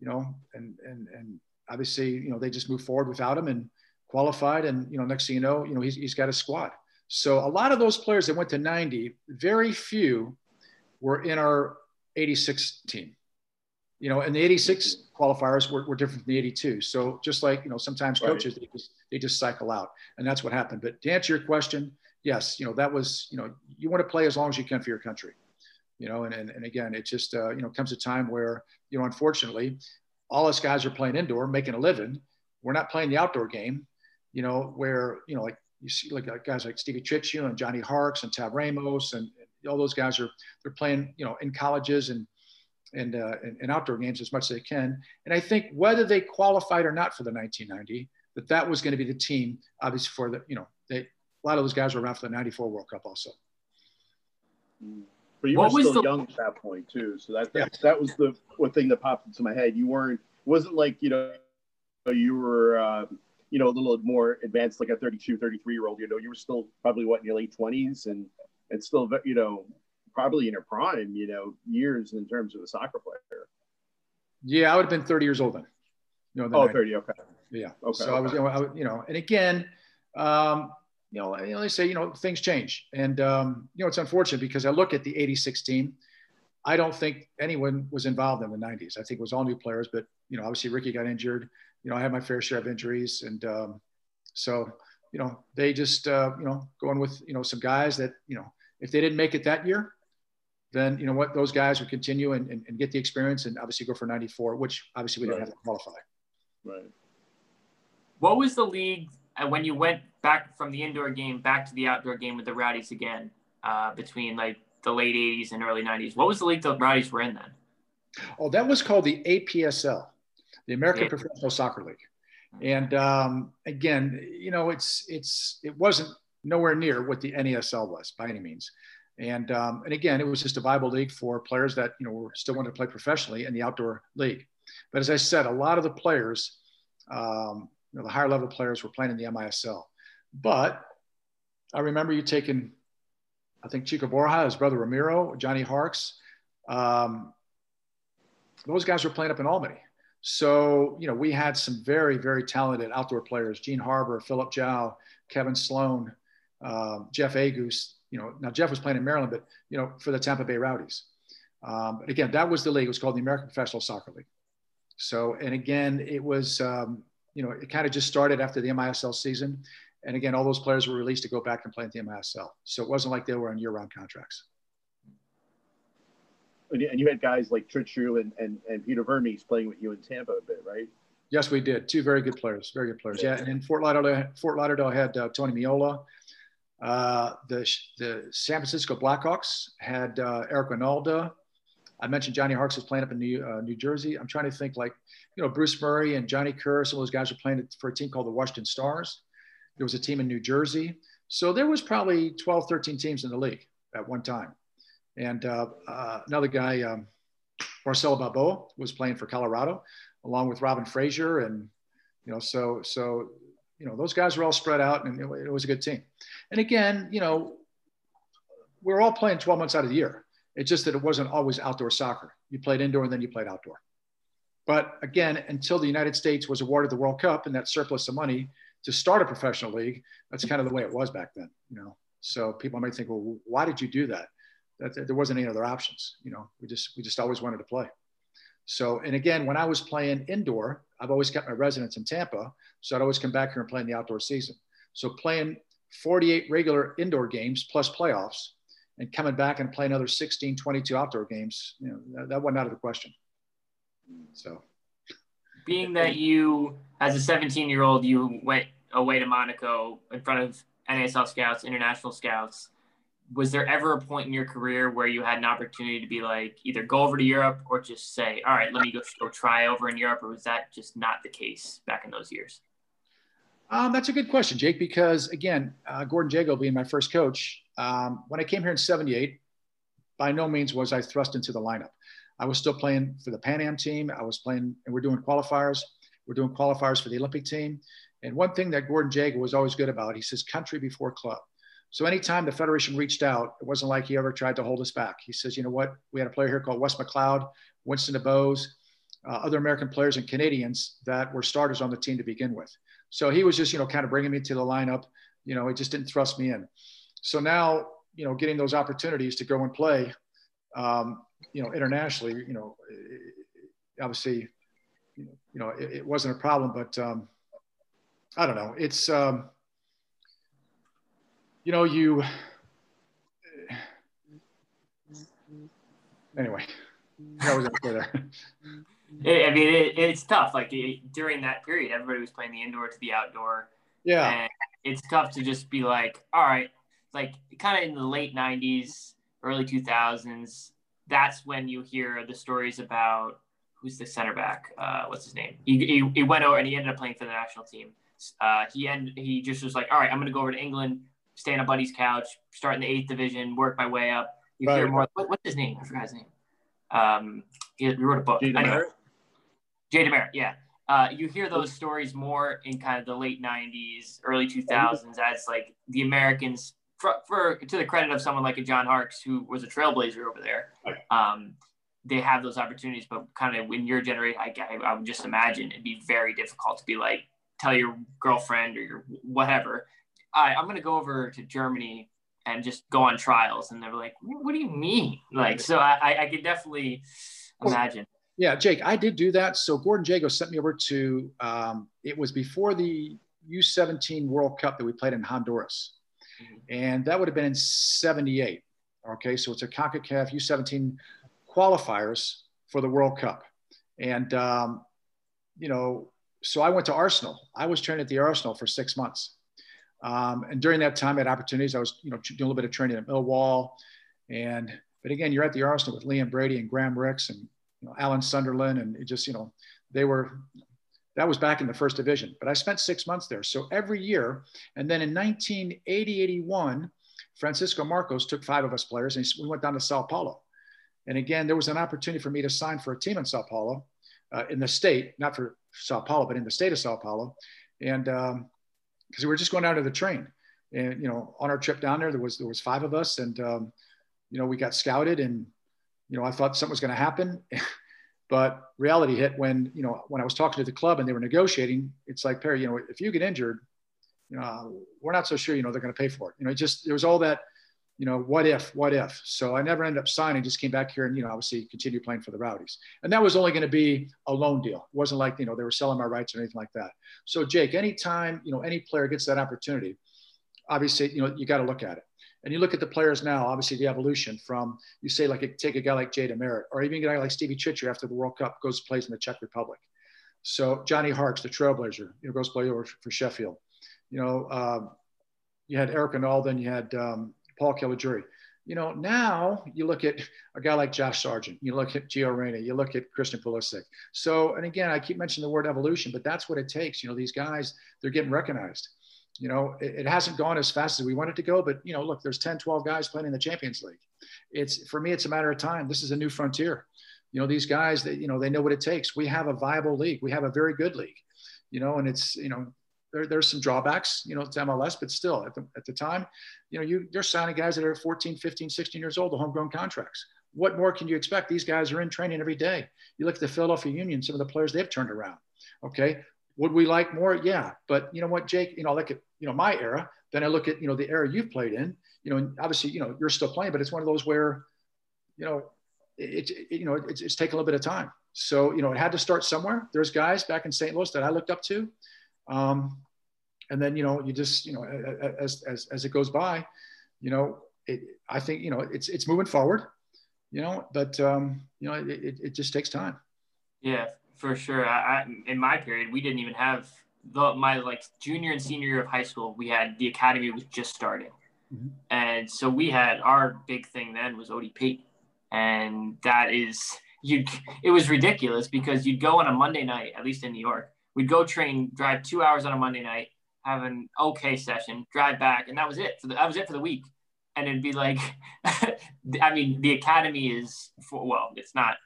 you know, and and and obviously, you know, they just moved forward without him and qualified. And you know, next thing you know, you know, he's he's got a squad. So a lot of those players that went to 90, very few were in our 86 team. You know, and the 86 qualifiers were, were different from the 82. So just like, you know, sometimes coaches, right. they, just, they just cycle out and that's what happened. But to answer your question, yes, you know, that was, you know, you want to play as long as you can for your country you know, and, and, and again, it just, uh, you know, comes a time where, you know, unfortunately, all us guys are playing indoor, making a living. We're not playing the outdoor game, you know, where, you know, like you see like guys like Stevie Trittschuh and Johnny Harkes and Tab Ramos and, and all those guys are, they're playing, you know, in colleges and, and, uh, and, and, outdoor games as much as they can. And I think whether they qualified or not for the 1990, that that was going to be the team, obviously for the, you know, they, a lot of those guys were around for the 94 World Cup also. Mm. But you what were still the... young at that point too, so that that, yeah. that was the one thing that popped into my head. You weren't wasn't like you know you were uh, you know a little more advanced like a 32 33 year old you know you were still probably what in your late 20s and and still you know probably in your prime you know years in terms of a soccer player yeah i would have been 30 years old then you know, oh 30 okay yeah okay so okay. I, was, you know, I you know and again um, you know, you know, they say, you know, things change. And, um, you know, it's unfortunate because I look at the 86 team. I don't think anyone was involved in the 90s. I think it was all new players, but, you know, obviously Ricky got injured. You know, I had my fair share of injuries. And um, so, you know, they just, uh, you know, going with, you know, some guys that, you know, if they didn't make it that year, then, you know what, those guys would continue and, and, and get the experience and obviously go for 94, which obviously we right. didn't have to qualify. Right. What was the league when you went back from the indoor game back to the outdoor game with the Rowdies again, uh, between like the late '80s and early '90s, what was the league the Rowdies were in then? Oh, that was called the APSL, the American yeah. Professional Soccer League. And um, again, you know, it's it's it wasn't nowhere near what the NASL was by any means. And um, and again, it was just a viable league for players that you know were still wanted to play professionally in the outdoor league. But as I said, a lot of the players um, you know, the higher level players were playing in the MISL. But I remember you taking, I think Chico Borja, his brother Ramiro, Johnny Harkes. Um, those guys were playing up in Albany. So, you know, we had some very, very talented outdoor players, Gene Harbor, Philip Gyau, Kevin Sloan, um, Jeff Agoos, You know, now Jeff was playing in Maryland, but you know, for the Tampa Bay Rowdies. Um, but again, that was the league. It was called the American Professional Soccer League. So, and again, it was, um, you know, it kind of just started after the MISL season. And again, all those players were released to go back and play in the MISL. So it wasn't like they were on year-round contracts. And you had guys like Trittschuh and, and, and Peter Vermes playing with you in Tampa a bit, right? Yes, we did. Two very good players, very good players. Yeah, and in Fort Lauderdale, Fort Lauderdale had uh, Tony Meola. Uh, the the San Francisco Blackhawks had uh, Eric Wynalda. I mentioned Johnny Harkes was playing up in New, uh, New Jersey. I'm trying to think like, you know, Bruce Murray and Johnny Kerr, some of those guys were playing for a team called the Washington Stars. There was a team in New Jersey. So there was probably 12, 13 teams in the league at one time. And uh, uh, another guy, um, Marcelo Balboa, was playing for Colorado, along with Robin Fraser. And, you know, so, so, you know, those guys were all spread out and it, it was a good team. And again, you know, we're all playing 12 months out of the year. It's just that it wasn't always outdoor soccer. You played indoor and then you played outdoor. But again, until the United States was awarded the World Cup and that surplus of money to start a professional league, that's kind of the way it was back then, you know. So people might think, well, why did you do that? That there wasn't any other options, you know. We just we just always wanted to play. So, and again, when I was playing indoor, I've always kept my residence in Tampa, so I'd always come back here and play in the outdoor season. So playing 48 regular indoor games plus playoffs and coming back and play another 16, 22 outdoor games, you know, that, that wasn't out of the question. So, being that you, as a 17 year old, you went away to Monaco in front of NASL scouts, international scouts. Was there ever a point in your career where you had an opportunity to be like either go over to Europe or just say, all right, let me go, go try over in Europe? Or was that just not the case back in those years? Um, that's a good question, Jake, because again, uh, Gordon Jago being my first coach, um, when I came here in 78, by no means was I thrust into the lineup. I was still playing for the Pan Am team. I was playing, and we're doing qualifiers. We're doing qualifiers for the Olympic team. And one thing that Gordon Jago was always good about, he says, country before club. So anytime the Federation reached out, it wasn't like he ever tried to hold us back. He says, you know what? We had a player here called Wes McLeod, Winston DuBose, uh, other American players and Canadians that were starters on the team to begin with. So he was just, you know, kind of bringing me to the lineup. You know, he just didn't thrust me in. So now, you know, getting those opportunities to go and play, um, you know, internationally, you know, obviously, you know, it, it, wasn't a problem, but um, I don't know. It's, um, you know, you, anyway, that [laughs] was there. I mean, it, it's tough. Like it, during that period, everybody was playing the indoor to the outdoor. Yeah. And it's tough to just be like, all right, like kind of in the late 90s, early 2000s, that's when you hear the stories about who's the center back? Uh, what's his name? He, he, he, went over and he ended up playing for the national team. Uh, he end, he just was like, all right, I'm going to go over to England, stay on a buddy's couch, start in the eighth division, work my way up. You right. hear more. What, what's his name? I forgot his name. Um, he, wrote a book. Jay DeMerit, yeah. Uh, you hear those stories more in kind of the late 90s, early 2000s as like the Americans, for, for to the credit of someone like a John Harkes, who was a trailblazer over there, um, they have those opportunities. But kind of in your generation, I, I would just imagine it'd be very difficult to be like, tell your girlfriend or your whatever, I, I'm going to go over to Germany and just go on trials. And they're like, what do you mean? Like, so I, I could definitely imagine. Yeah, Jake, I did do that. So Gordon Jago sent me over to, um, it was before the U17 World Cup that we played in Honduras. Mm-hmm. And that would have been in 78. Okay, so it's a CONCACAF U17 qualifiers for the World Cup. And, um, you know, so I went to Arsenal. I was training at the Arsenal for six months. Um, and during that time, I had opportunities. I was, you know, doing a little bit of training at Millwall. And, but again, you're at the Arsenal with Liam Brady and Graham Rix and you know, Alan Sunderland, and it just, you know, they were, that was back in the first division. But I spent six months there. So every year, and then in 1980, 81, Francisco Marcos took five of us players and we went down to Sao Paulo. And again, there was an opportunity for me to sign for a team in Sao Paulo, uh, in the state, not for Sao Paulo, but in the state of Sao Paulo. And because um, we were just going down to the train. And, you know, on our trip down there, there was, there was five of us and, um, you know, we got scouted and you know, I thought something was going to happen, [laughs] but reality hit when, you know, when I was talking to the club and they were negotiating, it's like, Perry, you know, if you get injured, you know, we're not so sure, you know, they're going to pay for it. You know, it just, there was all that, you know, what if, what if? So I never ended up signing, just came back here and, you know, obviously continued playing for the Rowdies. And that was only going to be a loan deal. It wasn't like, you know, they were selling my rights or anything like that. So Jake, anytime, you know, any player gets that opportunity, obviously, you know, you got to look at it. And you look at the players now, obviously the evolution from, you say like, take a guy like Jay Merritt or even a guy like Stevie Trittschuh after the World Cup goes plays in the Czech Republic. So Johnny Harkes, the Trailblazer, you know, goes play over for Sheffield. You know, um, you had Eric and then you had um, Paul Caligiuri. You know, now you look at a guy like Josh Sargent, you look at Gio Reyna, you look at Christian Pulisic. So, and again, I keep mentioning the word evolution, but that's what it takes. You know, these guys, they're getting recognized. You know, it, it hasn't gone as fast as we want it to go, but, you know, look, there's 10, 12 guys playing in the Champions League. It's, for me, it's a matter of time. This is a new frontier. You know these guys that you know they know what it takes. We have a viable league. We have a very good league you know and it's you know there, there's some drawbacks you know to mls but still at the, at the time you know you, you're signing guys that are 14 15 16 years old the homegrown contracts. What more can you expect? These guys are in training every day. You look at the philadelphia union some of the players they've turned around okay would we like more yeah but you know what jake you know like at you know my era then i look at you know the era you've played in you know and obviously you know you're still playing but it's one of those where you know it, it, you know, it's, it's taken a little bit of time. So, you know, it had to start somewhere. There's guys back in St. Louis that I looked up to. Um, and then, you know, you just, you know, as, as, as it goes by, you know, it, I think, you know, it's, it's moving forward, you know, but, um, you know, it, it just takes time. Yeah, for sure. I, I, in my period, we didn't even have the, my like junior and senior year of high school. We had the academy was just starting. Mm-hmm. And so we had our big thing then was ODP and that is you it was ridiculous because you'd go on a monday night at least in new york we'd go train drive two hours on a monday night have an okay session drive back and that was it for the, that was it for the week and it'd be like [laughs] i mean the academy is for, well it's not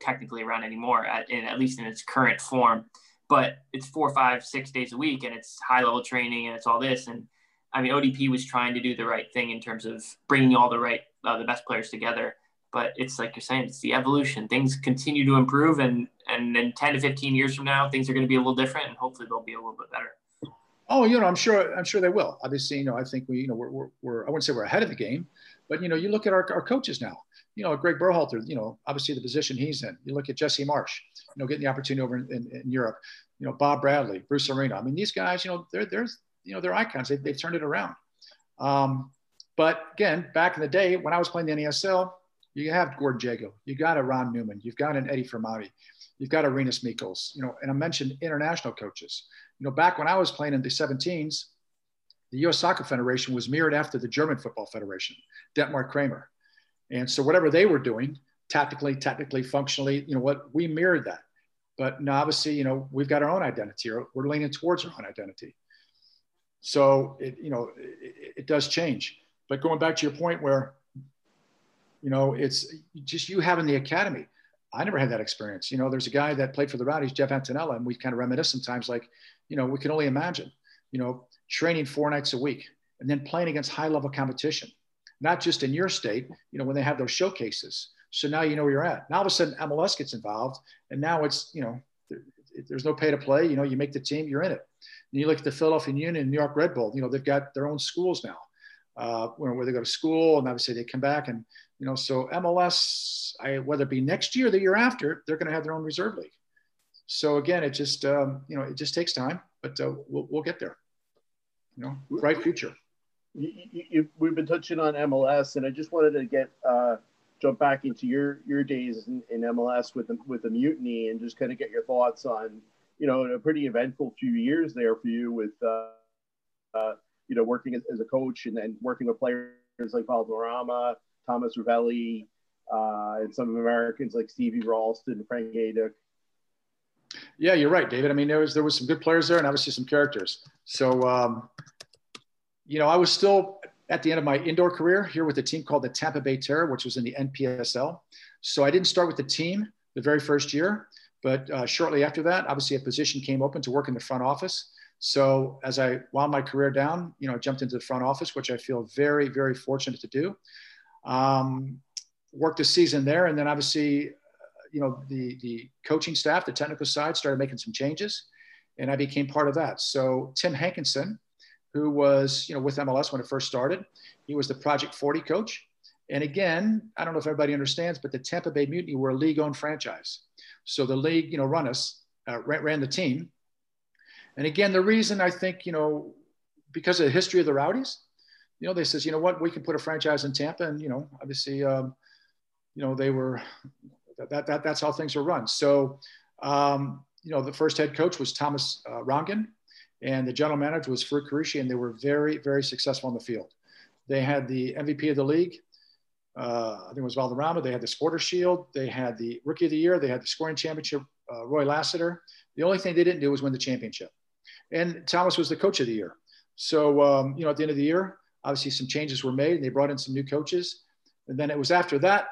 technically around anymore at, in, at least in its current form but it's four five six days a week and it's high level training and it's all this and i mean odp was trying to do the right thing in terms of bringing all the right uh, the best players together but it's like you're saying, it's the evolution. Things continue to improve, and and in 10 to 15 years from now, things are going to be a little different, and hopefully they'll be a little bit better. Oh, you know, I'm sure. I'm sure they will. Obviously, you know, I think we, you know, we're, we're, we're I wouldn't say we're ahead of the game, but you know, you look at our, our coaches now. You know, Greg Berhalter. You know, obviously the position he's in. You look at Jesse Marsch, You know, getting the opportunity over in, in, in Europe. You know, Bob Bradley, Bruce Arena. I mean, these guys. You know, they're they're you know they're icons. They, they've turned it around. Um, but again, back in the day when I was playing the NASL, you have Gordon Jago, you got a Ron Newman, you've got an Eddie Firmani, you've got a Rinus Michels, you know, and I mentioned international coaches. You know, back when I was playing in the 17s, the U.S. Soccer Federation was mirrored after the German Football Federation, Dettmar Cramer. And so whatever they were doing, tactically, technically, functionally, you know what, we mirrored that. But now obviously, you know, we've got our own identity, or we're leaning towards our own identity. So it, you know, it, it does change. But going back to your point where you know, it's just you having the academy. I never had that experience. You know, there's a guy that played for the Rowdies, Jeff Antonella, and we kind of reminisce sometimes like, you know, we can only imagine, you know, training four nights a week and then playing against high level competition, not just in your state, you know, when they have those showcases. So now you know where you're at. Now all of a sudden MLS gets involved and now it's, you know, there, there's no pay to play. You know, you make the team, you're in it. And you look at the Philadelphia Union, New York Red Bull, you know, they've got their own schools now uh, where, where they go to school and obviously they come back and you know, so MLS, I, whether it be next year or the year after, they're going to have their own reserve league. So again, it just, um, you know, it just takes time, but uh, we'll, we'll get there. You know, bright future. You, you, we've been touching on MLS, and I just wanted to get uh, jump back into your your days in, in, MLS with the with the mutiny, and just kind of get your thoughts on, you know, a pretty eventful few years there for you with, uh, uh you know, working as, as, a coach and then working with players like Valderrama, Thomas Ravelli, uh, and some Americans like Stevie Ralston, and Frank Hejduk. Yeah, you're right, David. I mean, there was there was some good players there, and obviously some characters. So, um, you know, I was still at the end of my indoor career here with a team called the Tampa Bay Terror, which was in the NPSL. So I didn't start with the team the very first year, but uh, shortly after that, obviously a position came open to work in the front office. So as I wound my career down, you know, I jumped into the front office, which I feel very, very fortunate to do. Um, worked a season there, and then obviously, uh, you know, the the coaching staff, the technical side, started making some changes, and I became part of that. So Tim Hankinson, who was, you know, with MLS when it first started. He was the Project 40 coach. And again, I don't know if everybody understands, but the Tampa Bay Mutiny were a league-owned franchise. So the league, you know, run us, uh, ran, ran, the team. And again, the reason I think, you know, because of the history of the Rowdies, you know, they says, you know what, we can put a franchise in Tampa, and you know, obviously, um, you know, they were that, that that's how things were run. So, um, you know, the first head coach was Thomas uh, Rongen, and the general manager was Farrukh Quraishi, and they were very, very successful on the field. They had the MVP of the league. Uh, I think it was Valderrama. They had the Supporter Shield. They had the Rookie of the Year. They had the scoring championship, uh, Roy Lassiter. The only thing they didn't do was win the championship. And Thomas was the coach of the year. So, um, you know, at the end of the year, obviously some changes were made and they brought in some new coaches. And then it was after that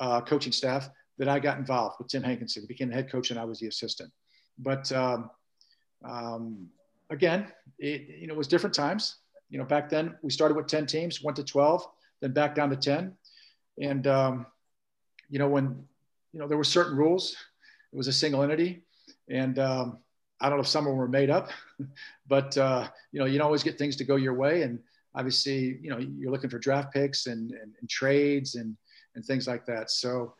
uh, coaching staff that I got involved with Tim Hankinson. He became the head coach and I was the assistant. But um, um, again, it, you know, it was different times. You know, back then we started with 10 teams, went to 12, then back down to 10. And, um, you know, when, you know, there were certain rules, it was a single entity. And um, I don't know if some of them were made up, [laughs] but, uh, you know, you don't always get things to go your way. And obviously, you know, you're looking for draft picks and, and, and trades and, and things like that. So,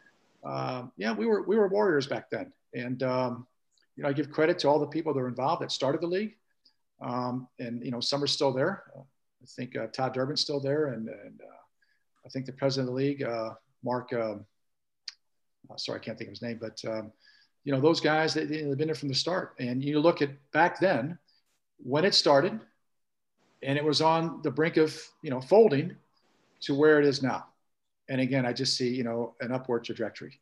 um, yeah, we were, we were warriors back then. And, um, you know, I give credit to all the people that are involved that started the league. Um, and, you know, some are still there. I think uh, Todd Durbin's still there. And, and uh, I think the president of the league, uh, Mark, um, uh, sorry, I can't think of his name, but, um, you know, those guys, they, they've been there from the start. And you look at back then when it started and it was on the brink of, you know, folding to where it is now. And again, I just see, you know, an upward trajectory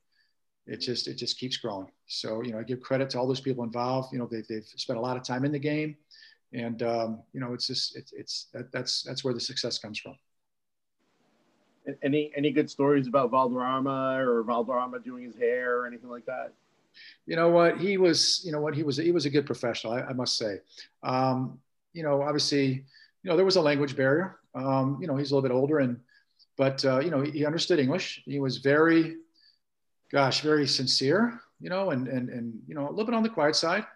it just it just keeps growing. So you know, I give credit to all those people involved. You know, they've, they've spent a lot of time in the game, and um, you know, it's just it's it's that, that's that's where the success comes from. Any any good stories about Valderrama or Valderrama doing his hair or anything like that? You know what he was. You know what he was. He was a good professional. I, I must say. Um, you know, obviously, you know there was a language barrier. Um, you know, he's a little bit older, and but uh, you know he understood English. He was very gosh, very sincere, you know, and, and, and, you know, a little bit on the quiet side.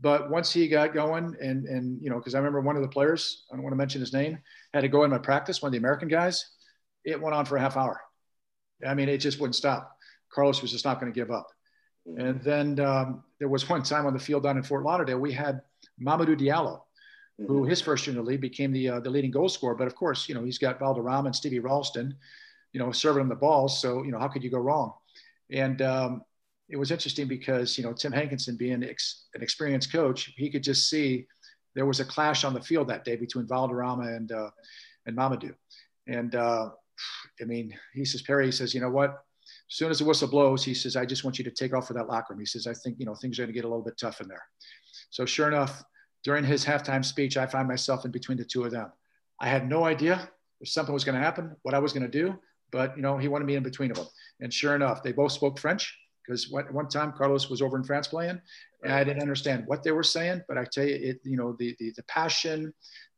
But once he got going and, and, you know, cause I remember one of the players, I don't want to mention his name, had to go in my practice, one of the American guys, it went on for a half hour. I mean, it just wouldn't stop. Carlos was just not going to give up. And then um, there was [laughs] one time on the field down in Fort Lauderdale, we had Mamadou Diallo, who mm-hmm. his first year in the league became the, uh, the leading goal scorer. But of course, you know, he's got Valderrama and Stevie Ralston, you know, serving him the balls. So, you know, how could you go wrong? And um, it was interesting because, you know, Tim Hankinson being ex- an experienced coach, he could just see there was a clash on the field that day between Valderrama and, uh, and Mamadou. And uh, I mean, he says, Perry, he says, you know what? As soon as the whistle blows, he says, I just want you to take off for that locker room. He says, I think, you know, things are going to get a little bit tough in there. So sure enough, during his halftime speech, I find myself in between the two of them. I had no idea if something was going to happen, what I was going to do but you know he wanted me in between of them. And sure enough, they both spoke French because one time Carlos was over in France playing, and I didn't understand what they were saying. But I tell you, it you know the the, the passion,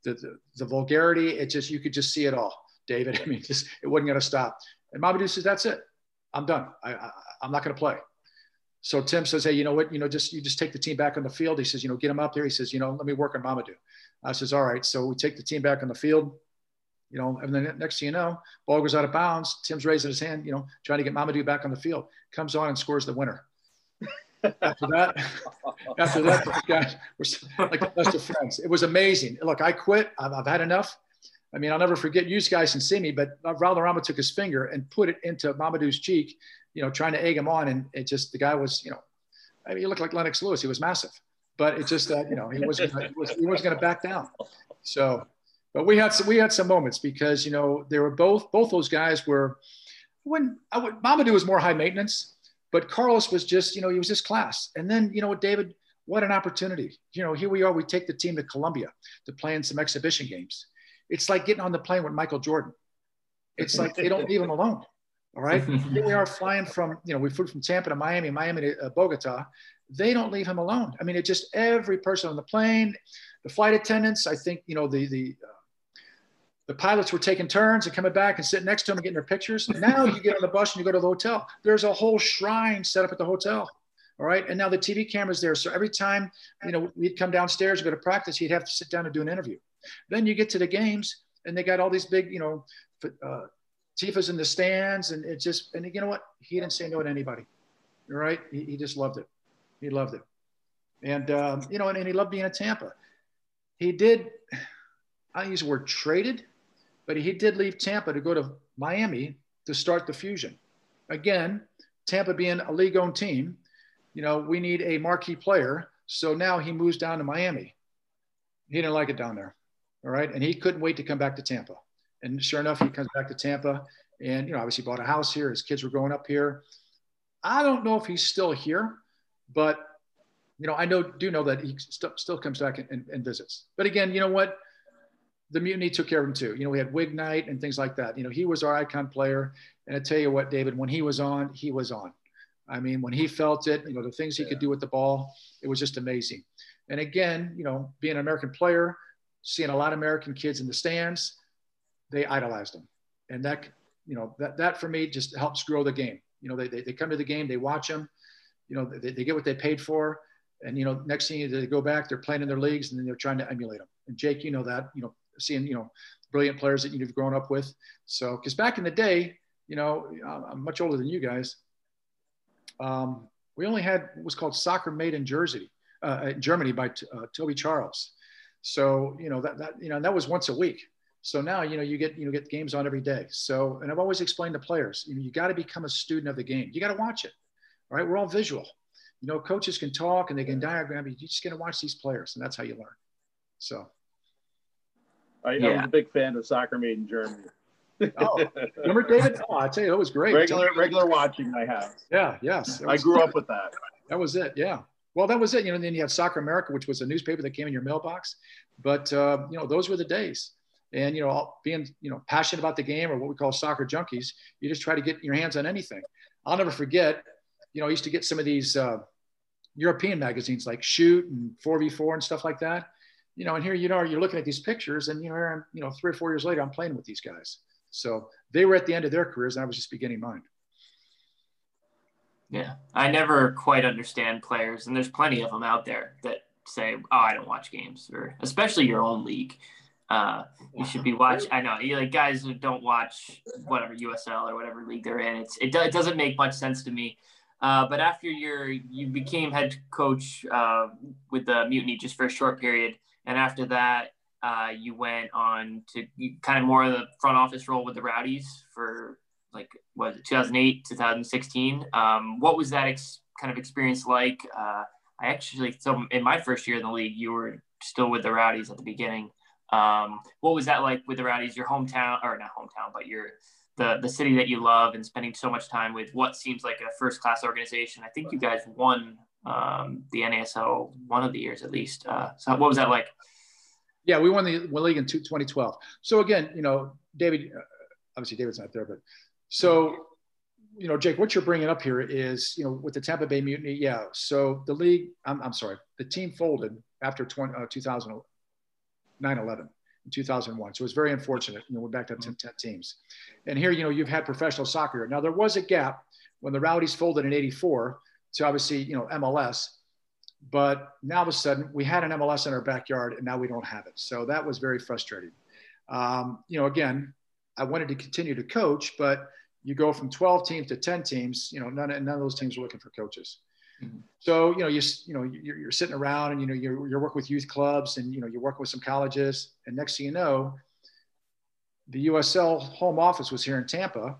the, the, the vulgarity, it just you could just see it all, David. [laughs] I mean, just it wasn't going to stop. And Mamadou says, "That's it, I'm done. I, I I'm not going to play." So Tim says, "Hey, you know what? You know, just you just take the team back on the field." He says, "You know, get him up there." He says, "You know, let me work on Mamadou." I says, "All right." So we take the team back on the field you know, and then next thing you know, ball goes out of bounds. Tim's raising his hand, you know, trying to get Mamadou back on the field. Comes on and scores the winner. after that, [laughs] after that, guys were like the best of friends. It was amazing. Look, I quit. I've, I've, had enough. I mean, I'll never forget. You guys and see me, but Valderrama took his finger and put it into Mamadou's cheek, you know, trying to egg him on, and it just the guy was, you know, I mean, he looked like Lennox Lewis. He was massive, but it just that, you know, he wasn't he was, he wasn't going to back down. So but we had some, we had some moments because you know they were both both those guys were when I would Mamadou was more high maintenance, but Carlos was just you know he was just class. And then you know what David, what an opportunity. You know here we are. We take the team to Colombia to play in some exhibition games. It's like getting on the plane with Michael Jordan. It's like they don't leave him alone. All right. [laughs] Here we are flying from, you know, we flew from Tampa to Miami, Miami to uh, Bogota. They don't leave him alone. I mean, it just every person on the plane, the flight attendants, I think, you know, the, the, uh, the pilots were taking turns and coming back and sitting next to them and getting their pictures. Now you get on the bus and you go to the hotel. There's a whole shrine set up at the hotel. All right. And now the TV camera's there. So every time, you know, we'd come downstairs and go to practice, he'd have to sit down and do an interview. Then you get to the games and they got all these big, you know, uh, Tifas in the stands, and it just and you know what? He didn't say no to anybody. All right. He, he just loved it. He loved it, and um, you know, and, and he loved being in Tampa. He did. I use the word traded, but he did leave Tampa to go to Miami to start the fusion. Again, Tampa being a league-owned team, you know, we need a marquee player. So now he moves down to Miami. He didn't like it down there. All right. And he couldn't wait to come back to Tampa. And sure enough, he comes back to Tampa and, you know, obviously bought a house here. His kids were growing up here. I don't know if he's still here, but, you know, I know, do know that he st- still comes back and, and, and visits. But again, you know what? The mutiny took care of him too. You know, we had Wig Night and things like that. You know, he was our icon player. And I tell you what, David, when he was on, he was on. I mean, when he felt it, you know, the things he could do with the ball, it was just amazing. And again, you know, being an American player, seeing a lot of American kids in the stands, they idolized him. And that, you know, that, that for me just helps grow the game. You know, they, they, they come to the game, they watch him, you know, they, they get what they paid for. And, you know, next thing you, they go back, they're playing in their leagues and then they're trying to emulate them. And Jake, you know that, you know, seeing, you know, brilliant players that you've grown up with. So, because back in the day, you know, I'm much older than you guys. Um, we only had what was called Soccer Made in Jersey, uh, in Germany by uh, Toby Charles. So, you know, that, that, you know, that was once a week. So now, you know, you get, you know, get games on every day. So, and I've always explained to players, you know, you got to become a student of the game. You got to watch it. All right. We're all visual. You know, coaches can talk and they can diagram. You just got to watch these players and that's how you learn. So. I, yeah. I was a big fan of soccer made in Germany. oh, remember David? Oh, I tell you, that was great. Regular, regular watching I have. Yeah, yes. I grew up with that. That was it. Yeah. Well, that was it. You know, then you had Soccer America, which was a newspaper that came in your mailbox. But uh, you know, those were the days. And you know, being you know passionate about the game or what we call soccer junkies, you just try to get your hands on anything. I'll never forget. You know, I used to get some of these uh, European magazines like Shoot and 4v4 and stuff like that. You know, and here you know you're looking at these pictures, and you know, I'm, you know, three or four years later, I'm playing with these guys. So they were at the end of their careers, and I was just beginning mine. Yeah, I never quite understand players, and there's plenty of them out there that say, "Oh, I don't watch games," or especially your own league. Uh, you should be watching. I know you like guys who don't watch whatever USL or whatever league they're in. It's it, do, it doesn't make much sense to me. Uh, but after your you became head coach uh, with the Mutiny just for a short period, and after that uh, you went on to kind of more of the front office role with the Rowdies for like was it 2008 2016 um, what was that ex- kind of experience like? Uh, i actually so in my first year in the league you were still with the rowdies at the beginning. Um, what was that like with the rowdies? Your hometown or not hometown but your the the city that you love and spending so much time with what seems like a first class organization? I think you guys won um, the nasl one of the years at least uh, so what was that like yeah we won the league in 2012 so again you know david uh, obviously david's not there but so, you know, Jake, what you're bringing up here is, you know, with the Tampa Bay Mutiny, yeah. So the league, I'm, I'm sorry, the team folded after 20, uh, 2000, 9-11 in 2001. So it was very unfortunate. You know, we're back to 10, 10 teams. And here, you know, you've had professional soccer. Now, there was a gap when the Rowdies folded in 84 to obviously, you know, MLS. But now all of a sudden, we had an MLS in our backyard and now we don't have it. So that was very frustrating. Um, you know, again, I wanted to continue to coach, but – you go from 12 teams to 10 teams, you know, none, none of those teams are looking for coaches. Mm-hmm. So, you know, you, you know, you're, you're, sitting around and, you know, you're, you're working with youth clubs and, you know, you're working with some colleges and next thing you know, the USL home office was here in Tampa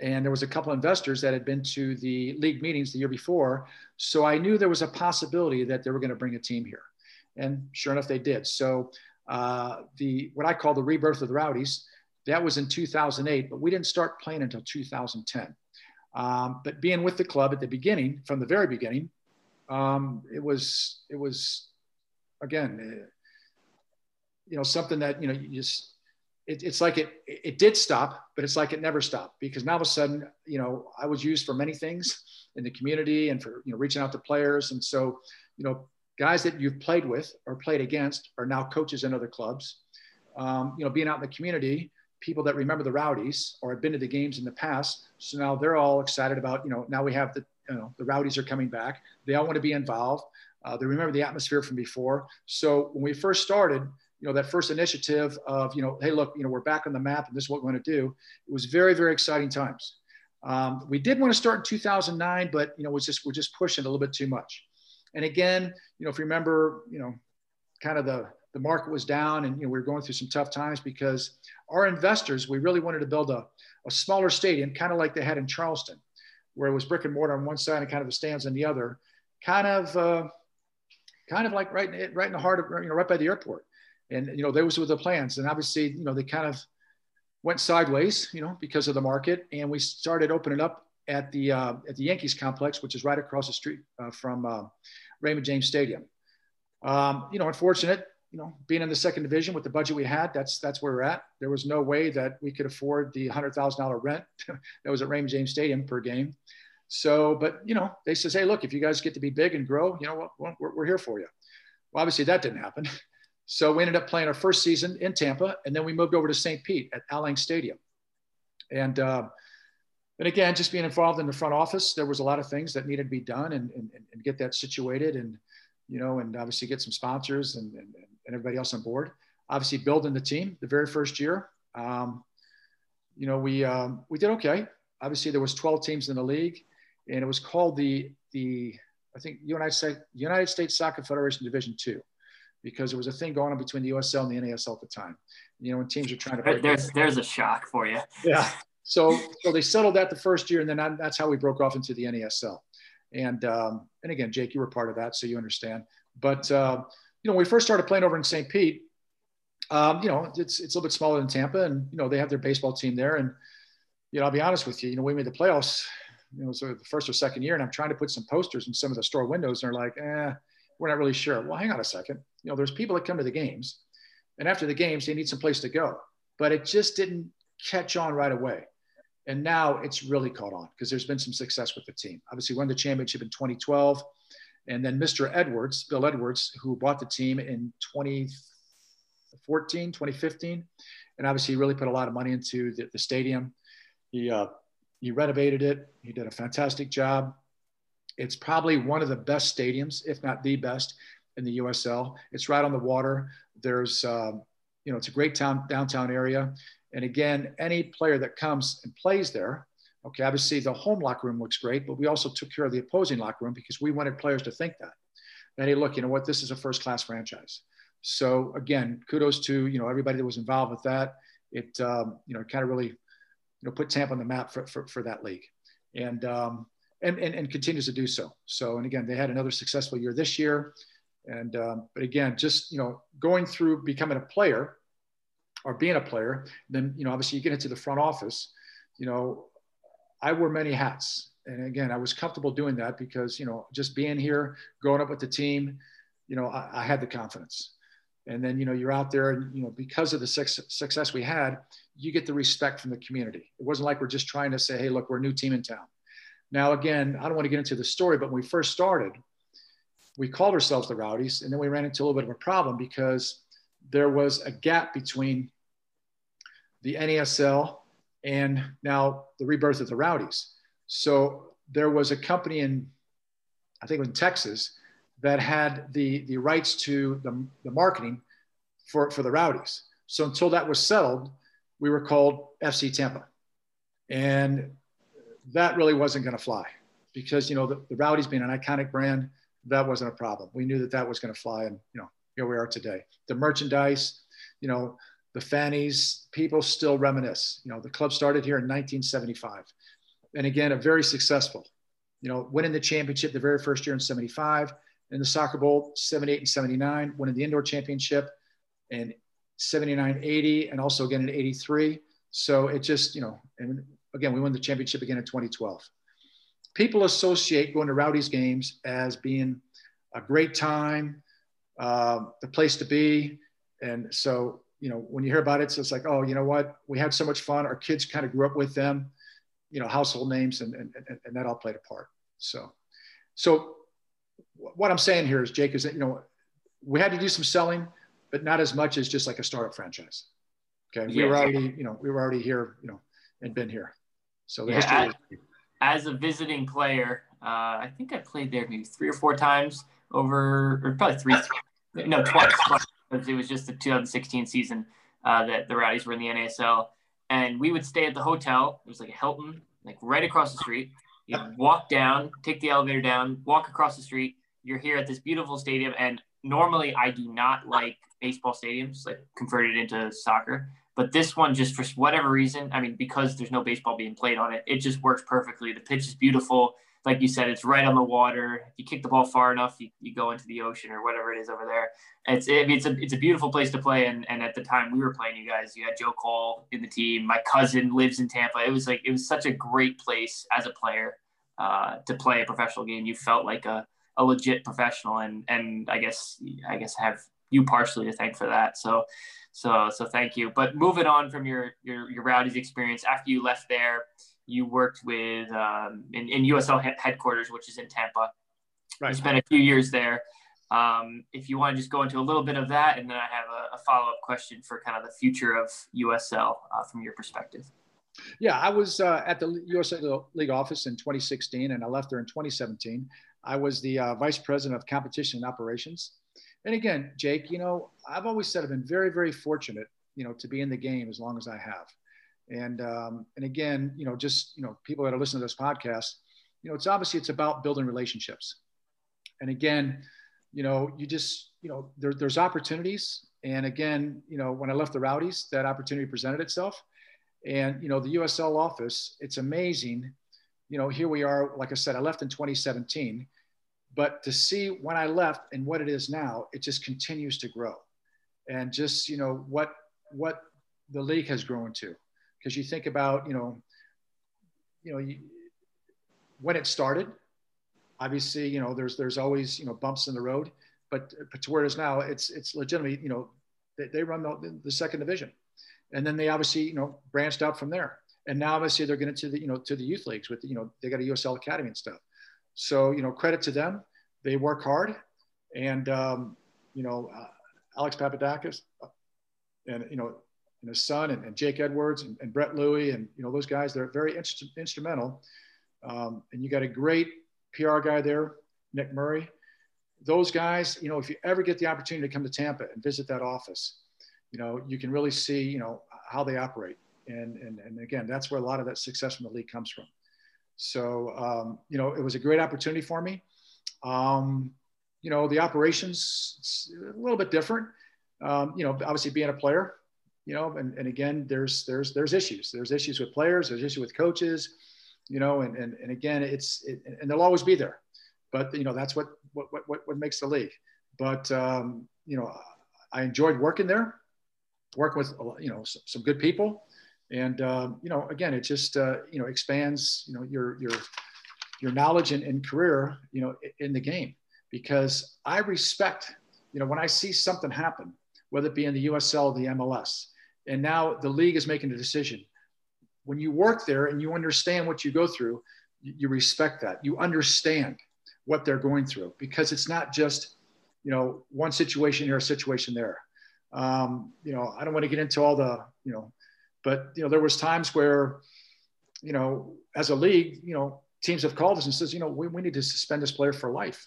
and there was a couple of investors that had been to the league meetings the year before. So I knew there was a possibility that they were going to bring a team here and sure enough, they did. So uh, the, what I call the rebirth of the rowdies, that was in 2008, but we didn't start playing until 2010. Um, but being with the club at the beginning, from the very beginning, um, it was it was again, uh, you know, something that you know you just it, it's like it it did stop, but it's like it never stopped because now all of a sudden, you know, I was used for many things in the community and for you know reaching out to players, and so you know, guys that you've played with or played against are now coaches in other clubs. Um, you know, being out in the community, people that remember the Rowdies or have been to the games in the past. So now they're all excited about, you know, now we have the, you know, the Rowdies are coming back. They all want to be involved. Uh, they remember the atmosphere from before. So when we first started, you know, that first initiative of, you know, hey, look, you know, we're back on the map and this is what we're going to do. It was very, very exciting times. Um, we did want to start in 2009, but, you know, was just, we're just pushing a little bit too much. And again, you know, if you remember, you know, kind of the, the market was down and, you know, we were going through some tough times because our investors, we really wanted to build a, a smaller stadium, kind of like they had in Charleston, where it was brick and mortar on one side and kind of the stands on the other, kind of, uh, kind of like right, right in the heart of, you know, right by the airport. And, you know, those were the plans. And obviously, you know, they kind of went sideways, you know, because of the market. And we started opening up at the, uh, at the Yankees complex, which is right across the street uh, from uh, Raymond James Stadium. Um, you know, unfortunate, you know, being in the second division with the budget we had, that's that's where we're at. There was no way that we could afford the hundred thousand dollar rent [laughs] that was at Raymond James Stadium per game. So, but you know, they says, hey, look, if you guys get to be big and grow, you know, we're, we're here for you. Well, obviously that didn't happen. So we ended up playing our first season in Tampa, and then we moved over to St. Pete at Al Lang Stadium. And uh, and again, just being involved in the front office, there was a lot of things that needed to be done and, and, and get that situated, and you know, and obviously get some sponsors and, and, and everybody else on board. Obviously, building the team the very first year. Um, you know, we um, we did okay. Obviously, there was 12 teams in the league, and it was called the the I think United States United States Soccer Federation Division Two, because there was a thing going on between the USL and the NASL at the time. You know, when teams are trying to. There's there's a shock for you. Yeah. So so they settled that the first year, and then that's how we broke off into the NASL. And um, and again, Jake, you were part of that, so you understand. But uh, you know, when we first started playing over in St. Pete, um, you know, it's it's a little bit smaller than Tampa, and you know they have their baseball team there. And you know, I'll be honest with you, you know, we made the playoffs, you know, so the first or second year, and I'm trying to put some posters in some of the store windows, and they're like, eh, we're not really sure. Well, hang on a second. You know, there's people that come to the games, and after the games, they need some place to go. But it just didn't catch on right away. And now it's really caught on because there's been some success with the team. Obviously, won the championship in 2012. And then Mr. Edwards, Bill Edwards, who bought the team in 2014, 2015. And obviously, he really put a lot of money into the, the stadium. He, uh, he renovated it, he did a fantastic job. It's probably one of the best stadiums, if not the best, in the USL. It's right on the water. There's, um, you know, it's a great town downtown area. And again, any player that comes and plays there, okay, obviously the home locker room looks great, but we also took care of the opposing locker room because we wanted players to think that. That hey, look, you know what, this is a first class franchise. So again, kudos to you know everybody that was involved with that. It um, you know kind of really you know put Tampa on the map for, for, for that league, and, um, and and and continues to do so. So and again, they had another successful year this year, and um, but again, just you know going through becoming a player or being a player, then you know obviously you get into the front office. You know, I wore many hats, and again, I was comfortable doing that because you know just being here, growing up with the team, you know, I, I had the confidence. And then you know you're out there, and you know because of the success we had, you get the respect from the community. It wasn't like we're just trying to say, hey, look, we're a new team in town. Now, again, I don't want to get into the story, but when we first started, we called ourselves the Rowdies, and then we ran into a little bit of a problem because there was a gap between the NASL, and now the rebirth of the Rowdies. So there was a company in, I think in Texas, that had the, the rights to the, the marketing for, for the Rowdies. So until that was settled, we were called FC Tampa. And that really wasn't going to fly because, you know, the, the Rowdies being an iconic brand, that wasn't a problem. We knew that that was going to fly. And, you know, here we are today. The merchandise, you know, the fannies, people still reminisce. You know, the club started here in 1975. And again, a very successful, you know, winning the championship the very first year in 75, in the soccer bowl, 78 and 79, winning the indoor championship in 79, 80, and also again in 83. So it just, you know, and again, we won the championship again in 2012. People associate going to Rowdy's games as being a great time, uh, the place to be. And so you know, when you hear about it, so it's like, oh, you know what? We had so much fun. Our kids kind of grew up with them, you know, household names, and, and, and that all played a part. So, so what I'm saying here is, Jake, is that, you know, we had to do some selling, but not as much as just like a startup franchise. Okay. We were already, you know, we were already here, you know, and been here. So yeah, as, as, a visiting player, uh, I think I played there maybe three or four times over, or probably three, no, twice, twice It was just the 2016 season uh, that the Rowdies were in the NASL, and we would stay at the hotel. It was like a Hilton, like right across the street. You walk down, take the elevator down, walk across the street. You're here at this beautiful stadium, and normally I do not like baseball stadiums, like converted into soccer. But this one, just for whatever reason, I mean, because there's no baseball being played on it, it just works perfectly. The pitch is beautiful. Like you said, it's right on the water. If you kick the ball far enough, you, you go into the ocean or whatever it is over there. It's it, it's a it's a beautiful place to play. And and at the time we were playing you guys, you had Joe Cole in the team. My cousin lives in Tampa. It was like it was such a great place as a player uh, to play a professional game. You felt like a a legit professional, and and I guess I guess have you partially to thank for that. So so so thank you. But moving on from your your your Rowdies experience after you left there, you worked with um, in, in USL headquarters, which is in Tampa. Right. You spent a few years there. Um, if you want to just go into a little bit of that, and then I have a, a follow up question for kind of the future of USL uh, from your perspective. Yeah, I was uh, at the USL League office in 2016, and I left there in 2017. I was the uh, vice president of competition and operations. And again, Jake, you know, I've always said I've been very, very fortunate, you know, to be in the game as long as I have. And um, and again, you know, just you know, people that are listening to this podcast, you know, it's obviously it's about building relationships. And again, you know, you just you know, there, there's opportunities. And again, you know, when I left the Rowdies, that opportunity presented itself. And you know, the USL office, it's amazing. You know, here we are. Like I said, I left in 2017 but to see when I left and what it is now, it just continues to grow. And just, you know, what, what the league has grown to. Because you think about, you know, you know, you, when it started, obviously, you know, there's, there's always, you know, bumps in the road, but, but to where it is now, it's, it's legitimately, you know, they, they run the, the second division. And then they obviously, you know, branched out from there. And now obviously they're getting to the, you know, to the youth leagues with, you know, they got a USL Academy and stuff. So, you know, credit to them. They work hard. And, um, you know, uh, Alec Papadakis uh, and, you know, and his son and, and Jake Edwards and, and, Brett Luy and, you know, those guys, they're very inst- instrumental. Um, and you got a great PR guy there, Nick Murray. Those guys, you know, if you ever get the opportunity to come to Tampa and visit that office, you know, you can really see, you know, how they operate. And, and, and again, that's where a lot of that success from the league comes from. So, um, you know, it was a great opportunity for me. Um, you know, the operations a little bit different. Um, you know, obviously being a player, you know, and, and again, there's there's there's issues. There's issues with players. There's issues with coaches. You know, and and, and again, it's it, and they'll always be there. But you know, that's what what what what makes the league. But um, you know, I enjoyed working there, work with you know some, some good people and um, you know again it just uh, you know expands you know your your your knowledge and, and career you know in the game. Because i respect you know when i see something happen whether it be in the usl or the mls and now the league is making a decision. When you work there and you understand what you go through you respect that. You understand what they're going through. Because it's not just you know one situation here a situation there. Um, you know i don't want to get into all the you know but you know, there was times where, you know, as a league, you know, teams have called us and says, you know, we, we need to suspend this player for life.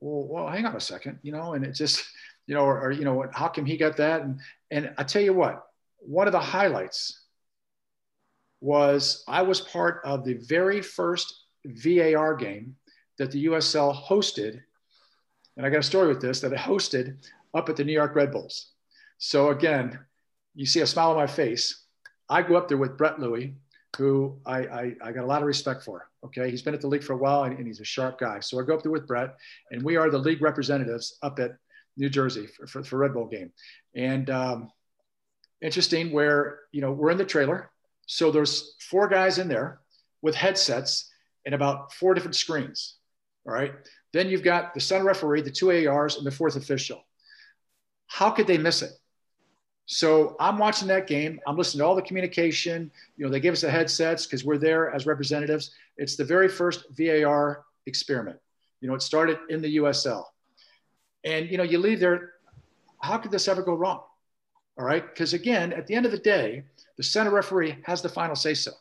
Well, well, hang on a second, you know, and it just, you know, or, or you know, how come he got that? And and I tell you what, one of the highlights was I was part of the very first VAR game that the USL hosted, and I got a story with this that it hosted up at the New York Red Bulls. So again, you see a smile on my face. I go up there with Brett Luy, who I, I, I, got a lot of respect for. Okay. He's been at the league for a while and, and, he's a sharp guy. So I go up there with Brett and we are the league representatives up at New Jersey for, for, for Red Bull game. And um, interesting where, you know, we're in the trailer. So there's four guys in there with headsets and about four different screens. All right. Then you've got the center referee, the two ARs and the fourth official. How could they miss it? So I'm watching that game. I'm listening to all the communication. You know, they give us the headsets because we're there as representatives. It's the very first VAR experiment. You know, it started in the USL. And, you know, you leave there, how could this ever go wrong? All right. Because again, at the end of the day, the center referee has the final say so.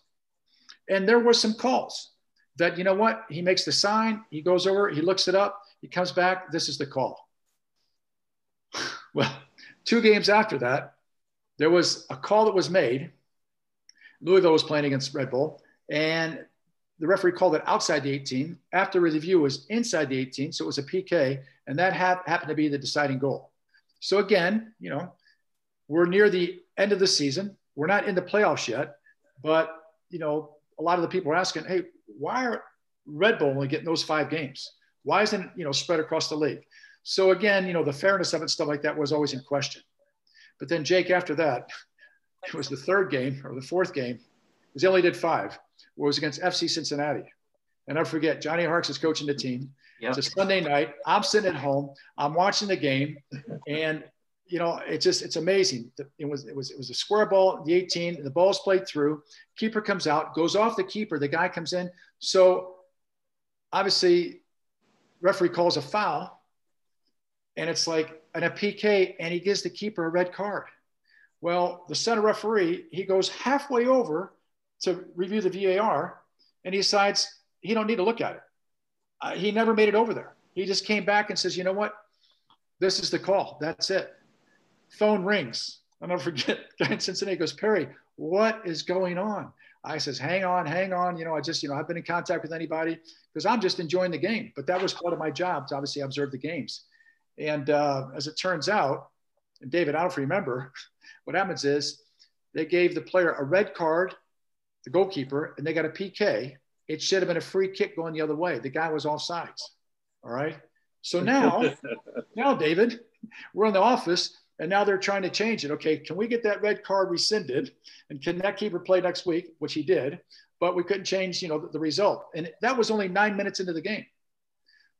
And there were some calls that, you know what, he makes the sign, he goes over, he looks it up, he comes back, this is the call. [sighs] Well, two games after that, there was a call that was made. Louisville was playing against Red Bull, and the referee called it outside the 18. After review, was inside the 18, so it was a PK, and that ha- happened to be the deciding goal. So again, you know, we're near the end of the season. We're not in the playoffs yet, but you know, a lot of the people are asking, "Hey, why are Red Bull only getting those five games? Why isn't you know spread across the league?" So again, you know, the fairness of it, stuff like that, was always in question. But then Jake, after that, [laughs] it was the third game or the fourth game, because he only did five, It was against FC Cincinnati. And I forget, Johnny Harkes is coaching the team. Yep. It's a Sunday night. I'm sitting at home. I'm watching the game, and you know, it's just it's amazing. It was it was it was a square ball, the 18. The ball's played through. Keeper comes out, goes off the keeper. The guy comes in. So obviously, referee calls a foul, and it's like an a PK, and he gives the keeper a red card. Well, the center referee he goes halfway over to review the VAR, and he decides he don't need to look at it. Uh, he never made it over there. He just came back and says, you know what? This is the call. That's it. Phone rings. I'll never [laughs] forget. [laughs] Guy in Cincinnati goes, Perry, what is going on? I says, hang on, hang on. You know, I just, you know, I've been in contact with anybody because I'm just enjoying the game. But that was part of my job to obviously observe the games. And uh, as it turns out, and David, I don't remember, [laughs] what happens is they gave the player a red card, the goalkeeper, and they got a PK. It should have been a free kick going the other way. The guy was off sides. All right. So now, [laughs] now, David, we're in the office and now they're trying to change it. Okay, can we get that red card rescinded? And can that keeper play next week? Which he did, but we couldn't change, you know, the, the result. And that was only nine minutes into the game.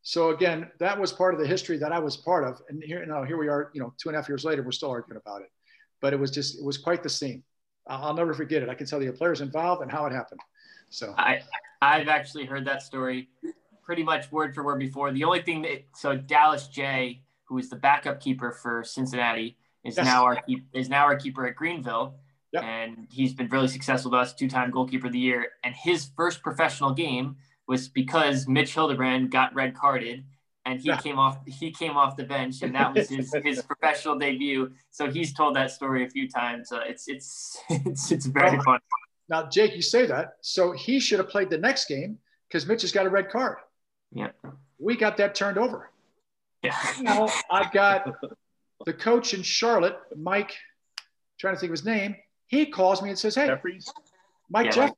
So again, that was part of the history that I was part of. And here, you know, here we are, you know, two and a half years later, we're still arguing about it. But it was just, it was quite the scene. I'll never forget it. I can tell you the players involved and how it happened. So I, I've actually heard that story pretty much word for word before. The only thing that so Dallas Jaye, who is the backup keeper for Cincinnati, is yes. now our is now our keeper at Greenville. Yep. And he's been really successful to us, two-time goalkeeper of the year. And his first professional game was because Mitch Hildebrandt got red carded and he yeah. came off he came off the bench and that was his, his [laughs] professional debut. So he's told that story a few times. Uh, it's it's [laughs] it's it's very fun. Now, Jake, you say that. So he should have played the next game because Mitch has got a red card. Yeah. We got that turned over. Yeah. Now I've got the coach in Charlotte, Mike, trying to think of his name. He calls me and says, Hey, Jeffries. Mike yeah, Jeffries,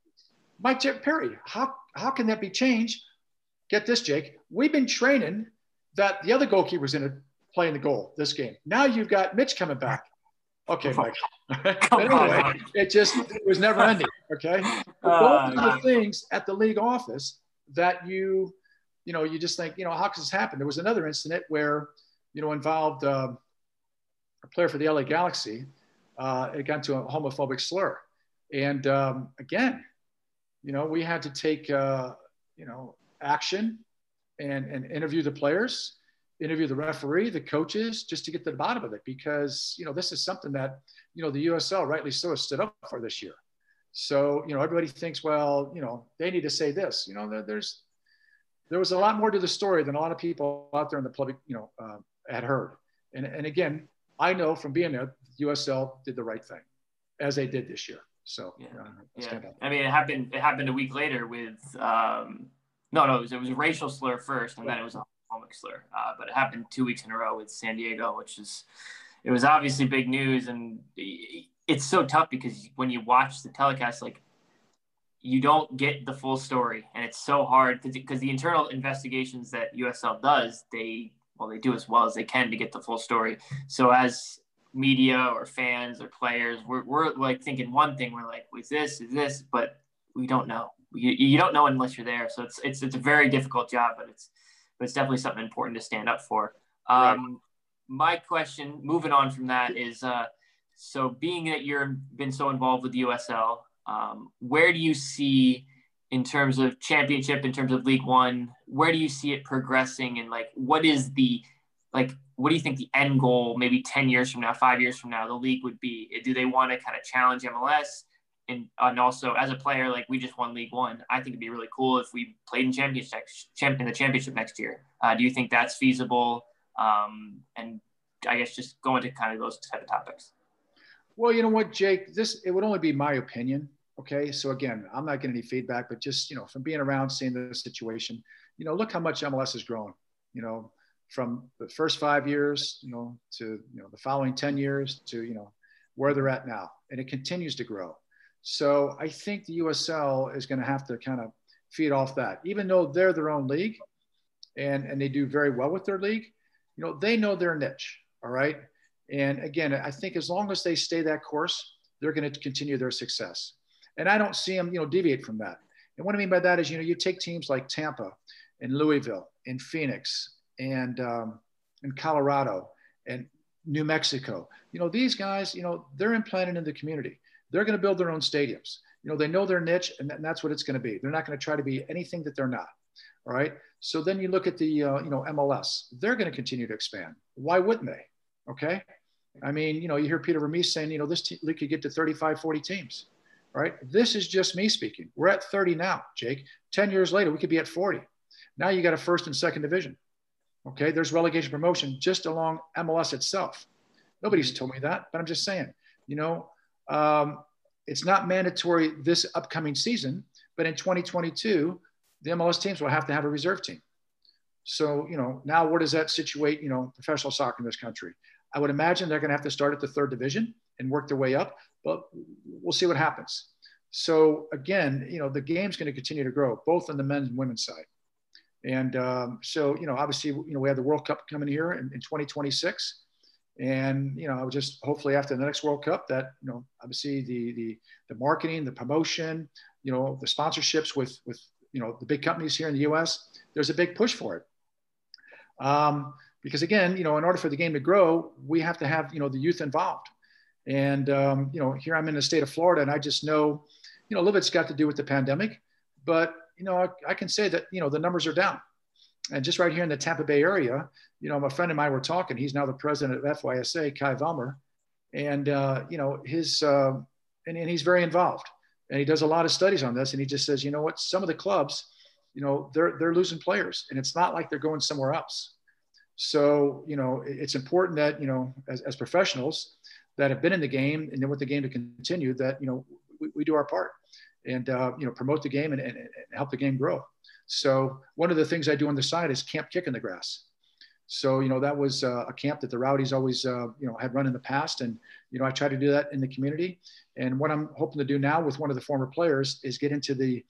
Mike Perry, how, how can that be changed? Get this, Jake. We've been training that the other goalkeeper's going to play in the goal this game. Now you've got Mitch coming back. Okay, Mike. [laughs] anyway, it just it was never ending. Okay, [laughs] uh, are the things at the league office that you, you know, you just think, you know, how could this happen? There was another incident where, you know, involved uh, a player for the LA Galaxy. Uh, it got to a homophobic slur, and um, again, you know, we had to take, uh, you know, action and and interview the players interview the referee, the coaches, just to get to the bottom of it. Because you know this is something that you know the USL, rightly so, has stood up for this year. So you know everybody thinks, well, you know they need to say this. You know there's there was a lot more to the story than a lot of people out there in the public, you know, uh, had heard. And and again, I know from being there, USL did the right thing, as they did this year. So yeah, uh, yeah. I mean, it happened. It happened a week later with. Um, no, no, it was, it was a racial slur first, and then it was a homophobic slur. Uh, but it happened two weeks in a row with San Diego, which is it was obviously big news, and it's so tough because when you watch the telecast, like you don't get the full story, and it's so hard because the internal investigations that USL does, they well they do as well as they can to get the full story. So as media or fans or players, we're, we're like thinking one thing, we're like, was this, is this, but we don't know. You, you don't know unless you're there. So it's, it's, it's a very difficult job, but it's, but it's definitely something important to stand up for. Um, right. My question, moving on from that, is uh, so being that you've been so involved with the USL, um, where do you see in terms of championship, in terms of League One, where do you see it progressing, and like what is the like what do you think the end goal maybe 10 years from now five years from now the league would be do they want to kind of challenge mls and, and also as a player, like we just won League One, I think it'd be really cool if we played in championship in the championship next year. Uh, do you think that's feasible? Um, and I guess just go into kind of those type of topics. Well, you know what, Jake, this it would only be my opinion. Okay, so again, I'm not getting any feedback, but just you know, from being around, seeing the situation, you know, look how much MLS has grown. You know, from the first five years, you know, to you know the following ten years to you know where they're at now, and it continues to grow. So I think the USL is going to have to kind of feed off that, even though they're their own league, and and they do very well with their league. You know, they know their niche. All right. And again, I think as long as they stay that course, they're going to continue their success. And I don't see them, you know, deviate from that. And what I mean by that is, you know, you take teams like Tampa and Louisville and Phoenix and um, and Colorado and New Mexico. You know, these guys, you know, they're implanted in the community. They're going to build their own stadiums. You know, they know their niche, and that's what it's going to be. They're not going to try to be anything that they're not. All right. So then you look at the, uh, you know, MLS. They're going to continue to expand. Why wouldn't they? Okay. I mean, you know, you hear Peter Vermes saying, you know, this league could get to 35, 40 teams. Right. This is just me speaking. We're at 30 now, Jake. 10 years later, we could be at 40. Now you got a first and second division. Okay. There's relegation promotion just along MLS itself. Nobody's told me that, but I'm just saying, you know, um, it's not mandatory this upcoming season, but in 2022, the MLS teams will have to have a reserve team. So, you know, now where does that situate, you know, professional soccer in this country? I would imagine they're going to have to start at the third division and work their way up, but we'll see what happens. So again, you know, the game's going to continue to grow, both on the men's and women's side. And um, so, you know, obviously, you know, we have the World Cup coming here in, in 2026. And, you know, I would just hopefully after the next World Cup that, you know, obviously the, the, the marketing, the promotion, you know, the sponsorships with, with, you know, the big companies here in the U.S., there's a big push for it. Um, because again, you know, in order for the game to grow, we have to have, you know, the youth involved. And, um, you know, here I'm in the state of Florida and I just know, you know, a little bit's got to do with the pandemic, but, you know, I, I can say that, you know, the numbers are down. And just right here in the Tampa Bay area, you know, my friend and I were talking, he's now the president of FYSA, Kai Velmer. And, uh, you know, his, uh, and, and he's very involved and he does a lot of studies on this. And he just says, you know what, some of the clubs, you know, they're, they're losing players and it's not like they're going somewhere else. So, you know, it's important that, you know, as, as professionals that have been in the game and they want the game to continue that, you know, we, we do our part and, uh, you know, promote the game and, and, and, help the game grow. So one of the things I do on the side is camp kick in the grass. So, you know, that was uh, a camp that the Rowdies always, uh, you know, had run in the past. And, you know, I try to do that in the community. And what I'm hoping to do now with one of the former players is get into the,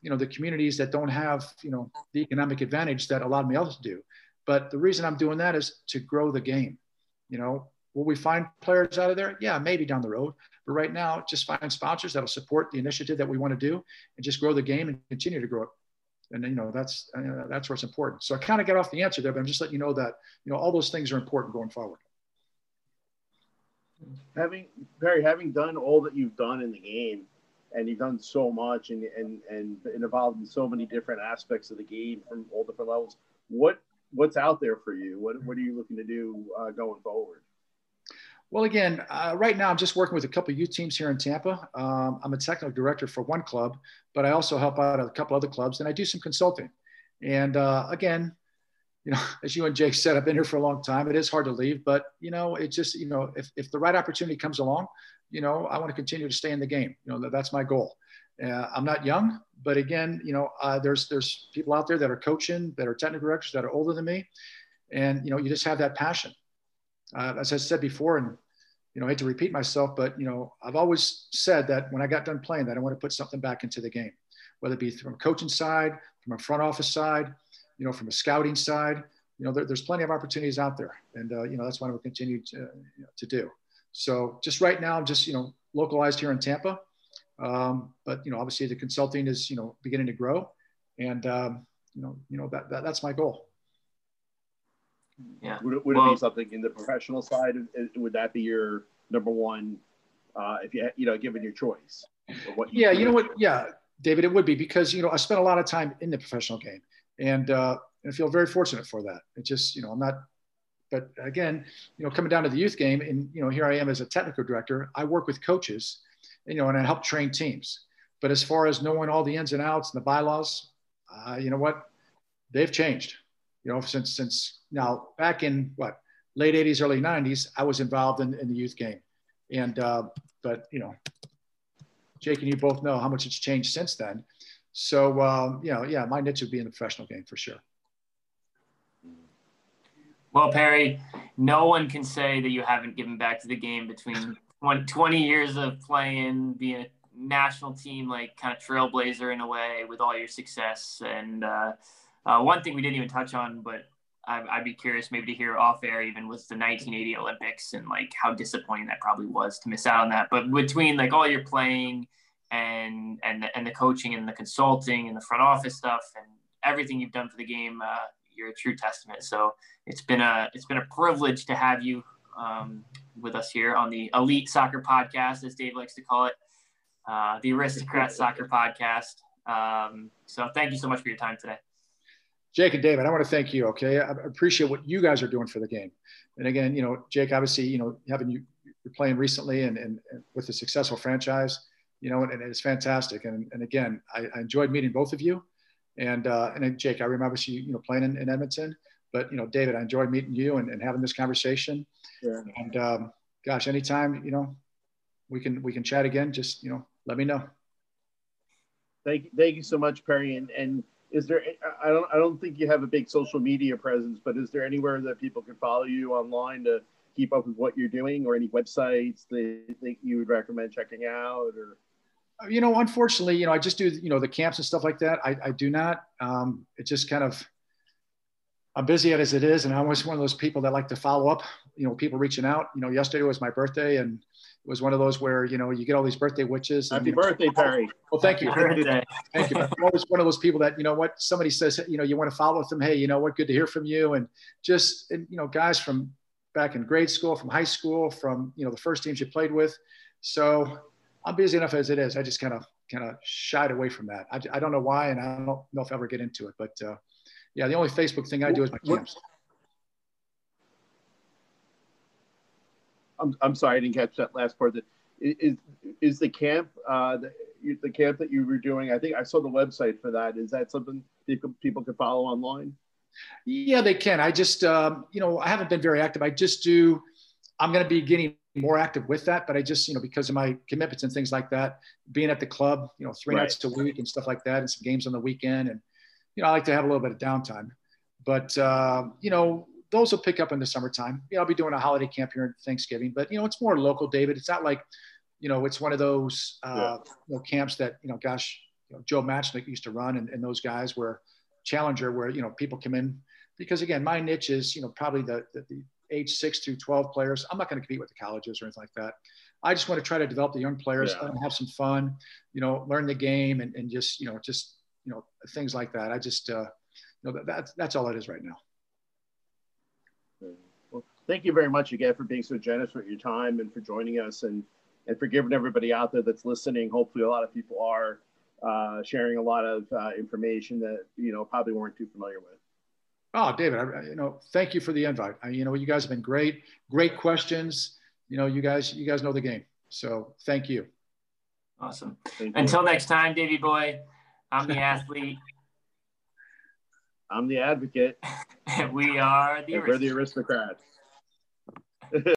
you know, the communities that don't have, you know, the economic advantage that a lot of me others do. But the reason I'm doing that is to grow the game. You know, will we find players out of there? Yeah, maybe down the road. But right now, just find sponsors that'll support the initiative that we want to do and just grow the game and continue to grow it. And you know, that's uh, that's what's important. So I kind of get off the answer there, but I'm just letting you know that you know all those things are important going forward. Having Perry, having done all that you've done in the game, and you've done so much and, and, and involved in so many different aspects of the game from all different levels. What what's out there for you? What what are you looking to do uh, going forward? Well, again, uh, right now I'm just working with a couple youth teams here in Tampa. Um, I'm a technical director for one club, but I also help out a couple other clubs, and I do some consulting. And uh, again, you know, [laughs] as you and Jake said, I've been here for a long time. It is hard to leave, but you know, it just you know, if if the right opportunity comes along, you know, I want to continue to stay in the game. You know, that's my goal. Uh, I'm not young, but again, you know, uh, there's there's people out there that are coaching, that are technical directors, that are older than me, and you know, you just have that passion. Uh, as I said before, and you know, I hate to repeat myself, but you know, I've always said that when I got done playing, that I want to put something back into the game, whether it be from a coaching side, from a front office side, you know, from a scouting side. You know, there, there's plenty of opportunities out there, and uh, you know, that's what I will continue to, you know, to do. So just right now, I'm just you know localized here in Tampa, um, but you know obviously the consulting is you know beginning to grow, and um, you know you know that, that that's my goal. Yeah. Would it, would well, it be something in the professional side? Would that be your number one? Uh, if you you know given your choice. What you yeah, you know what? Yeah, David, it would be because you know I spent a lot of time in the professional game, and uh, and I feel very fortunate for that. It just you know I'm not but again, you know, coming down to the youth game, and you know, here I am as a technical director. I work with coaches, you know, and I help train teams. But as far as knowing all the ins and outs and the bylaws, uh, you know what, they've changed. You know, since since now back in what late 80s, early 90s, I was involved in, in the youth game. And, uh, but, you know, Jake and you both know how much it's changed since then. So, um, you know, yeah, my niche would be in the professional game for sure. Well, Perry, no one can say that you haven't given back to the game between 20 years of playing, being a national team, like kind of trailblazer in a way with all your success. And uh, uh, one thing we didn't even touch on, but I'd, I'd, be curious maybe to hear off air even was the 1980 Olympics and like how disappointing that probably was to miss out on that. But between like all your playing and and and the coaching and the consulting and the front office stuff and everything you've done for the game, uh, you're a true testament. So it's been a it's been a privilege to have you um, with us here on the Elite Soccer Podcast, as Dave likes to call it, uh, the Aristocrat Soccer Podcast. Um, so thank you so much for your time today. Jake and David, I want to thank you. Okay, I appreciate what you guys are doing for the game. And again, you know, Jake, obviously, you know, having you you're playing recently and, and, and with a successful franchise, you know, and, and it's fantastic. And, and again, I, I, enjoyed meeting both of you. And uh, and then Jake, I remember you, you know, playing in, in Edmonton. But you know, David, I enjoyed meeting you and, and having this conversation. Yeah. And um, gosh, anytime you know, we can we can chat again. Just you know, let me know. Thank you, thank you so much, Perry. And and is there? I don't I don't think you have a big social media presence, but is there anywhere that people can follow you online to keep up with what you're doing, or any websites that think you would recommend checking out, or? You know, unfortunately, you know, I just do you know the camps and stuff like that. I, I do not. Um, it just kind of I'm busy as it is, and I'm always one of those people that like to follow up. You know, people reaching out. You know, yesterday was my birthday, and it was one of those where you know you get all these birthday wishes. Happy birthday, Perry! Well, thank you. thank you. I'm always one of those people that you know what somebody says. You know, you want to follow with them. Hey, you know what? Good to hear from you. And just and, you know, guys from back in grade school, from high school, from you know the first teams you played with. So I'm busy enough as it is. I just kind of kind of shied away from that. I, I don't know why, and I don't know if I ever get into it, but. Uh, yeah, the only Facebook thing I do is my camps. I'm, I'm sorry, I didn't catch that last part. That is is the camp uh, the, the camp that you were doing? I think I saw the website for that. Is that something people people can follow online? Yeah, they can. I just um, you know I haven't been very active. I just do. I'm going to be getting more active with that, but I just you know because of my commitments and things like that, being at the club, you know, three right. nights a week and stuff like that, and some games on the weekend, and you know, I like to have a little bit of downtime. But uh, you know, those will pick up in the summertime. You know, I'll be doing a holiday camp here in Thanksgiving, but you know, it's more local, David. It's not like, you know, it's one of those uh, yeah. you know camps that you know, gosh, you know, Joe Machnik used to run, and, and those guys were Challenger, where you know people come in because again, my niche is you know probably the, the, the age six through 12 players. I'm not going to compete with the colleges or anything like that. I just want to try to develop the young players, yeah. have some fun, you know, learn the game and, and just, you know, just you know, things like that. I just, uh, you know, that, that's, that's all it is right now. Well, thank you very much again for being so generous with your time and for joining us and, and for giving everybody out there that's listening. Hopefully a lot of people are uh, sharing a lot of uh, information that, you know, probably weren't too familiar with. Oh, David, I, you know, thank you for the invite. I, you know, you guys have been great, great questions. You know, you guys, you guys know the game. So thank you. Awesome. Thank Until you. next time, Davy boy. I'm the athlete. I'm the advocate. [laughs] we are the We're the aristocrats. [laughs]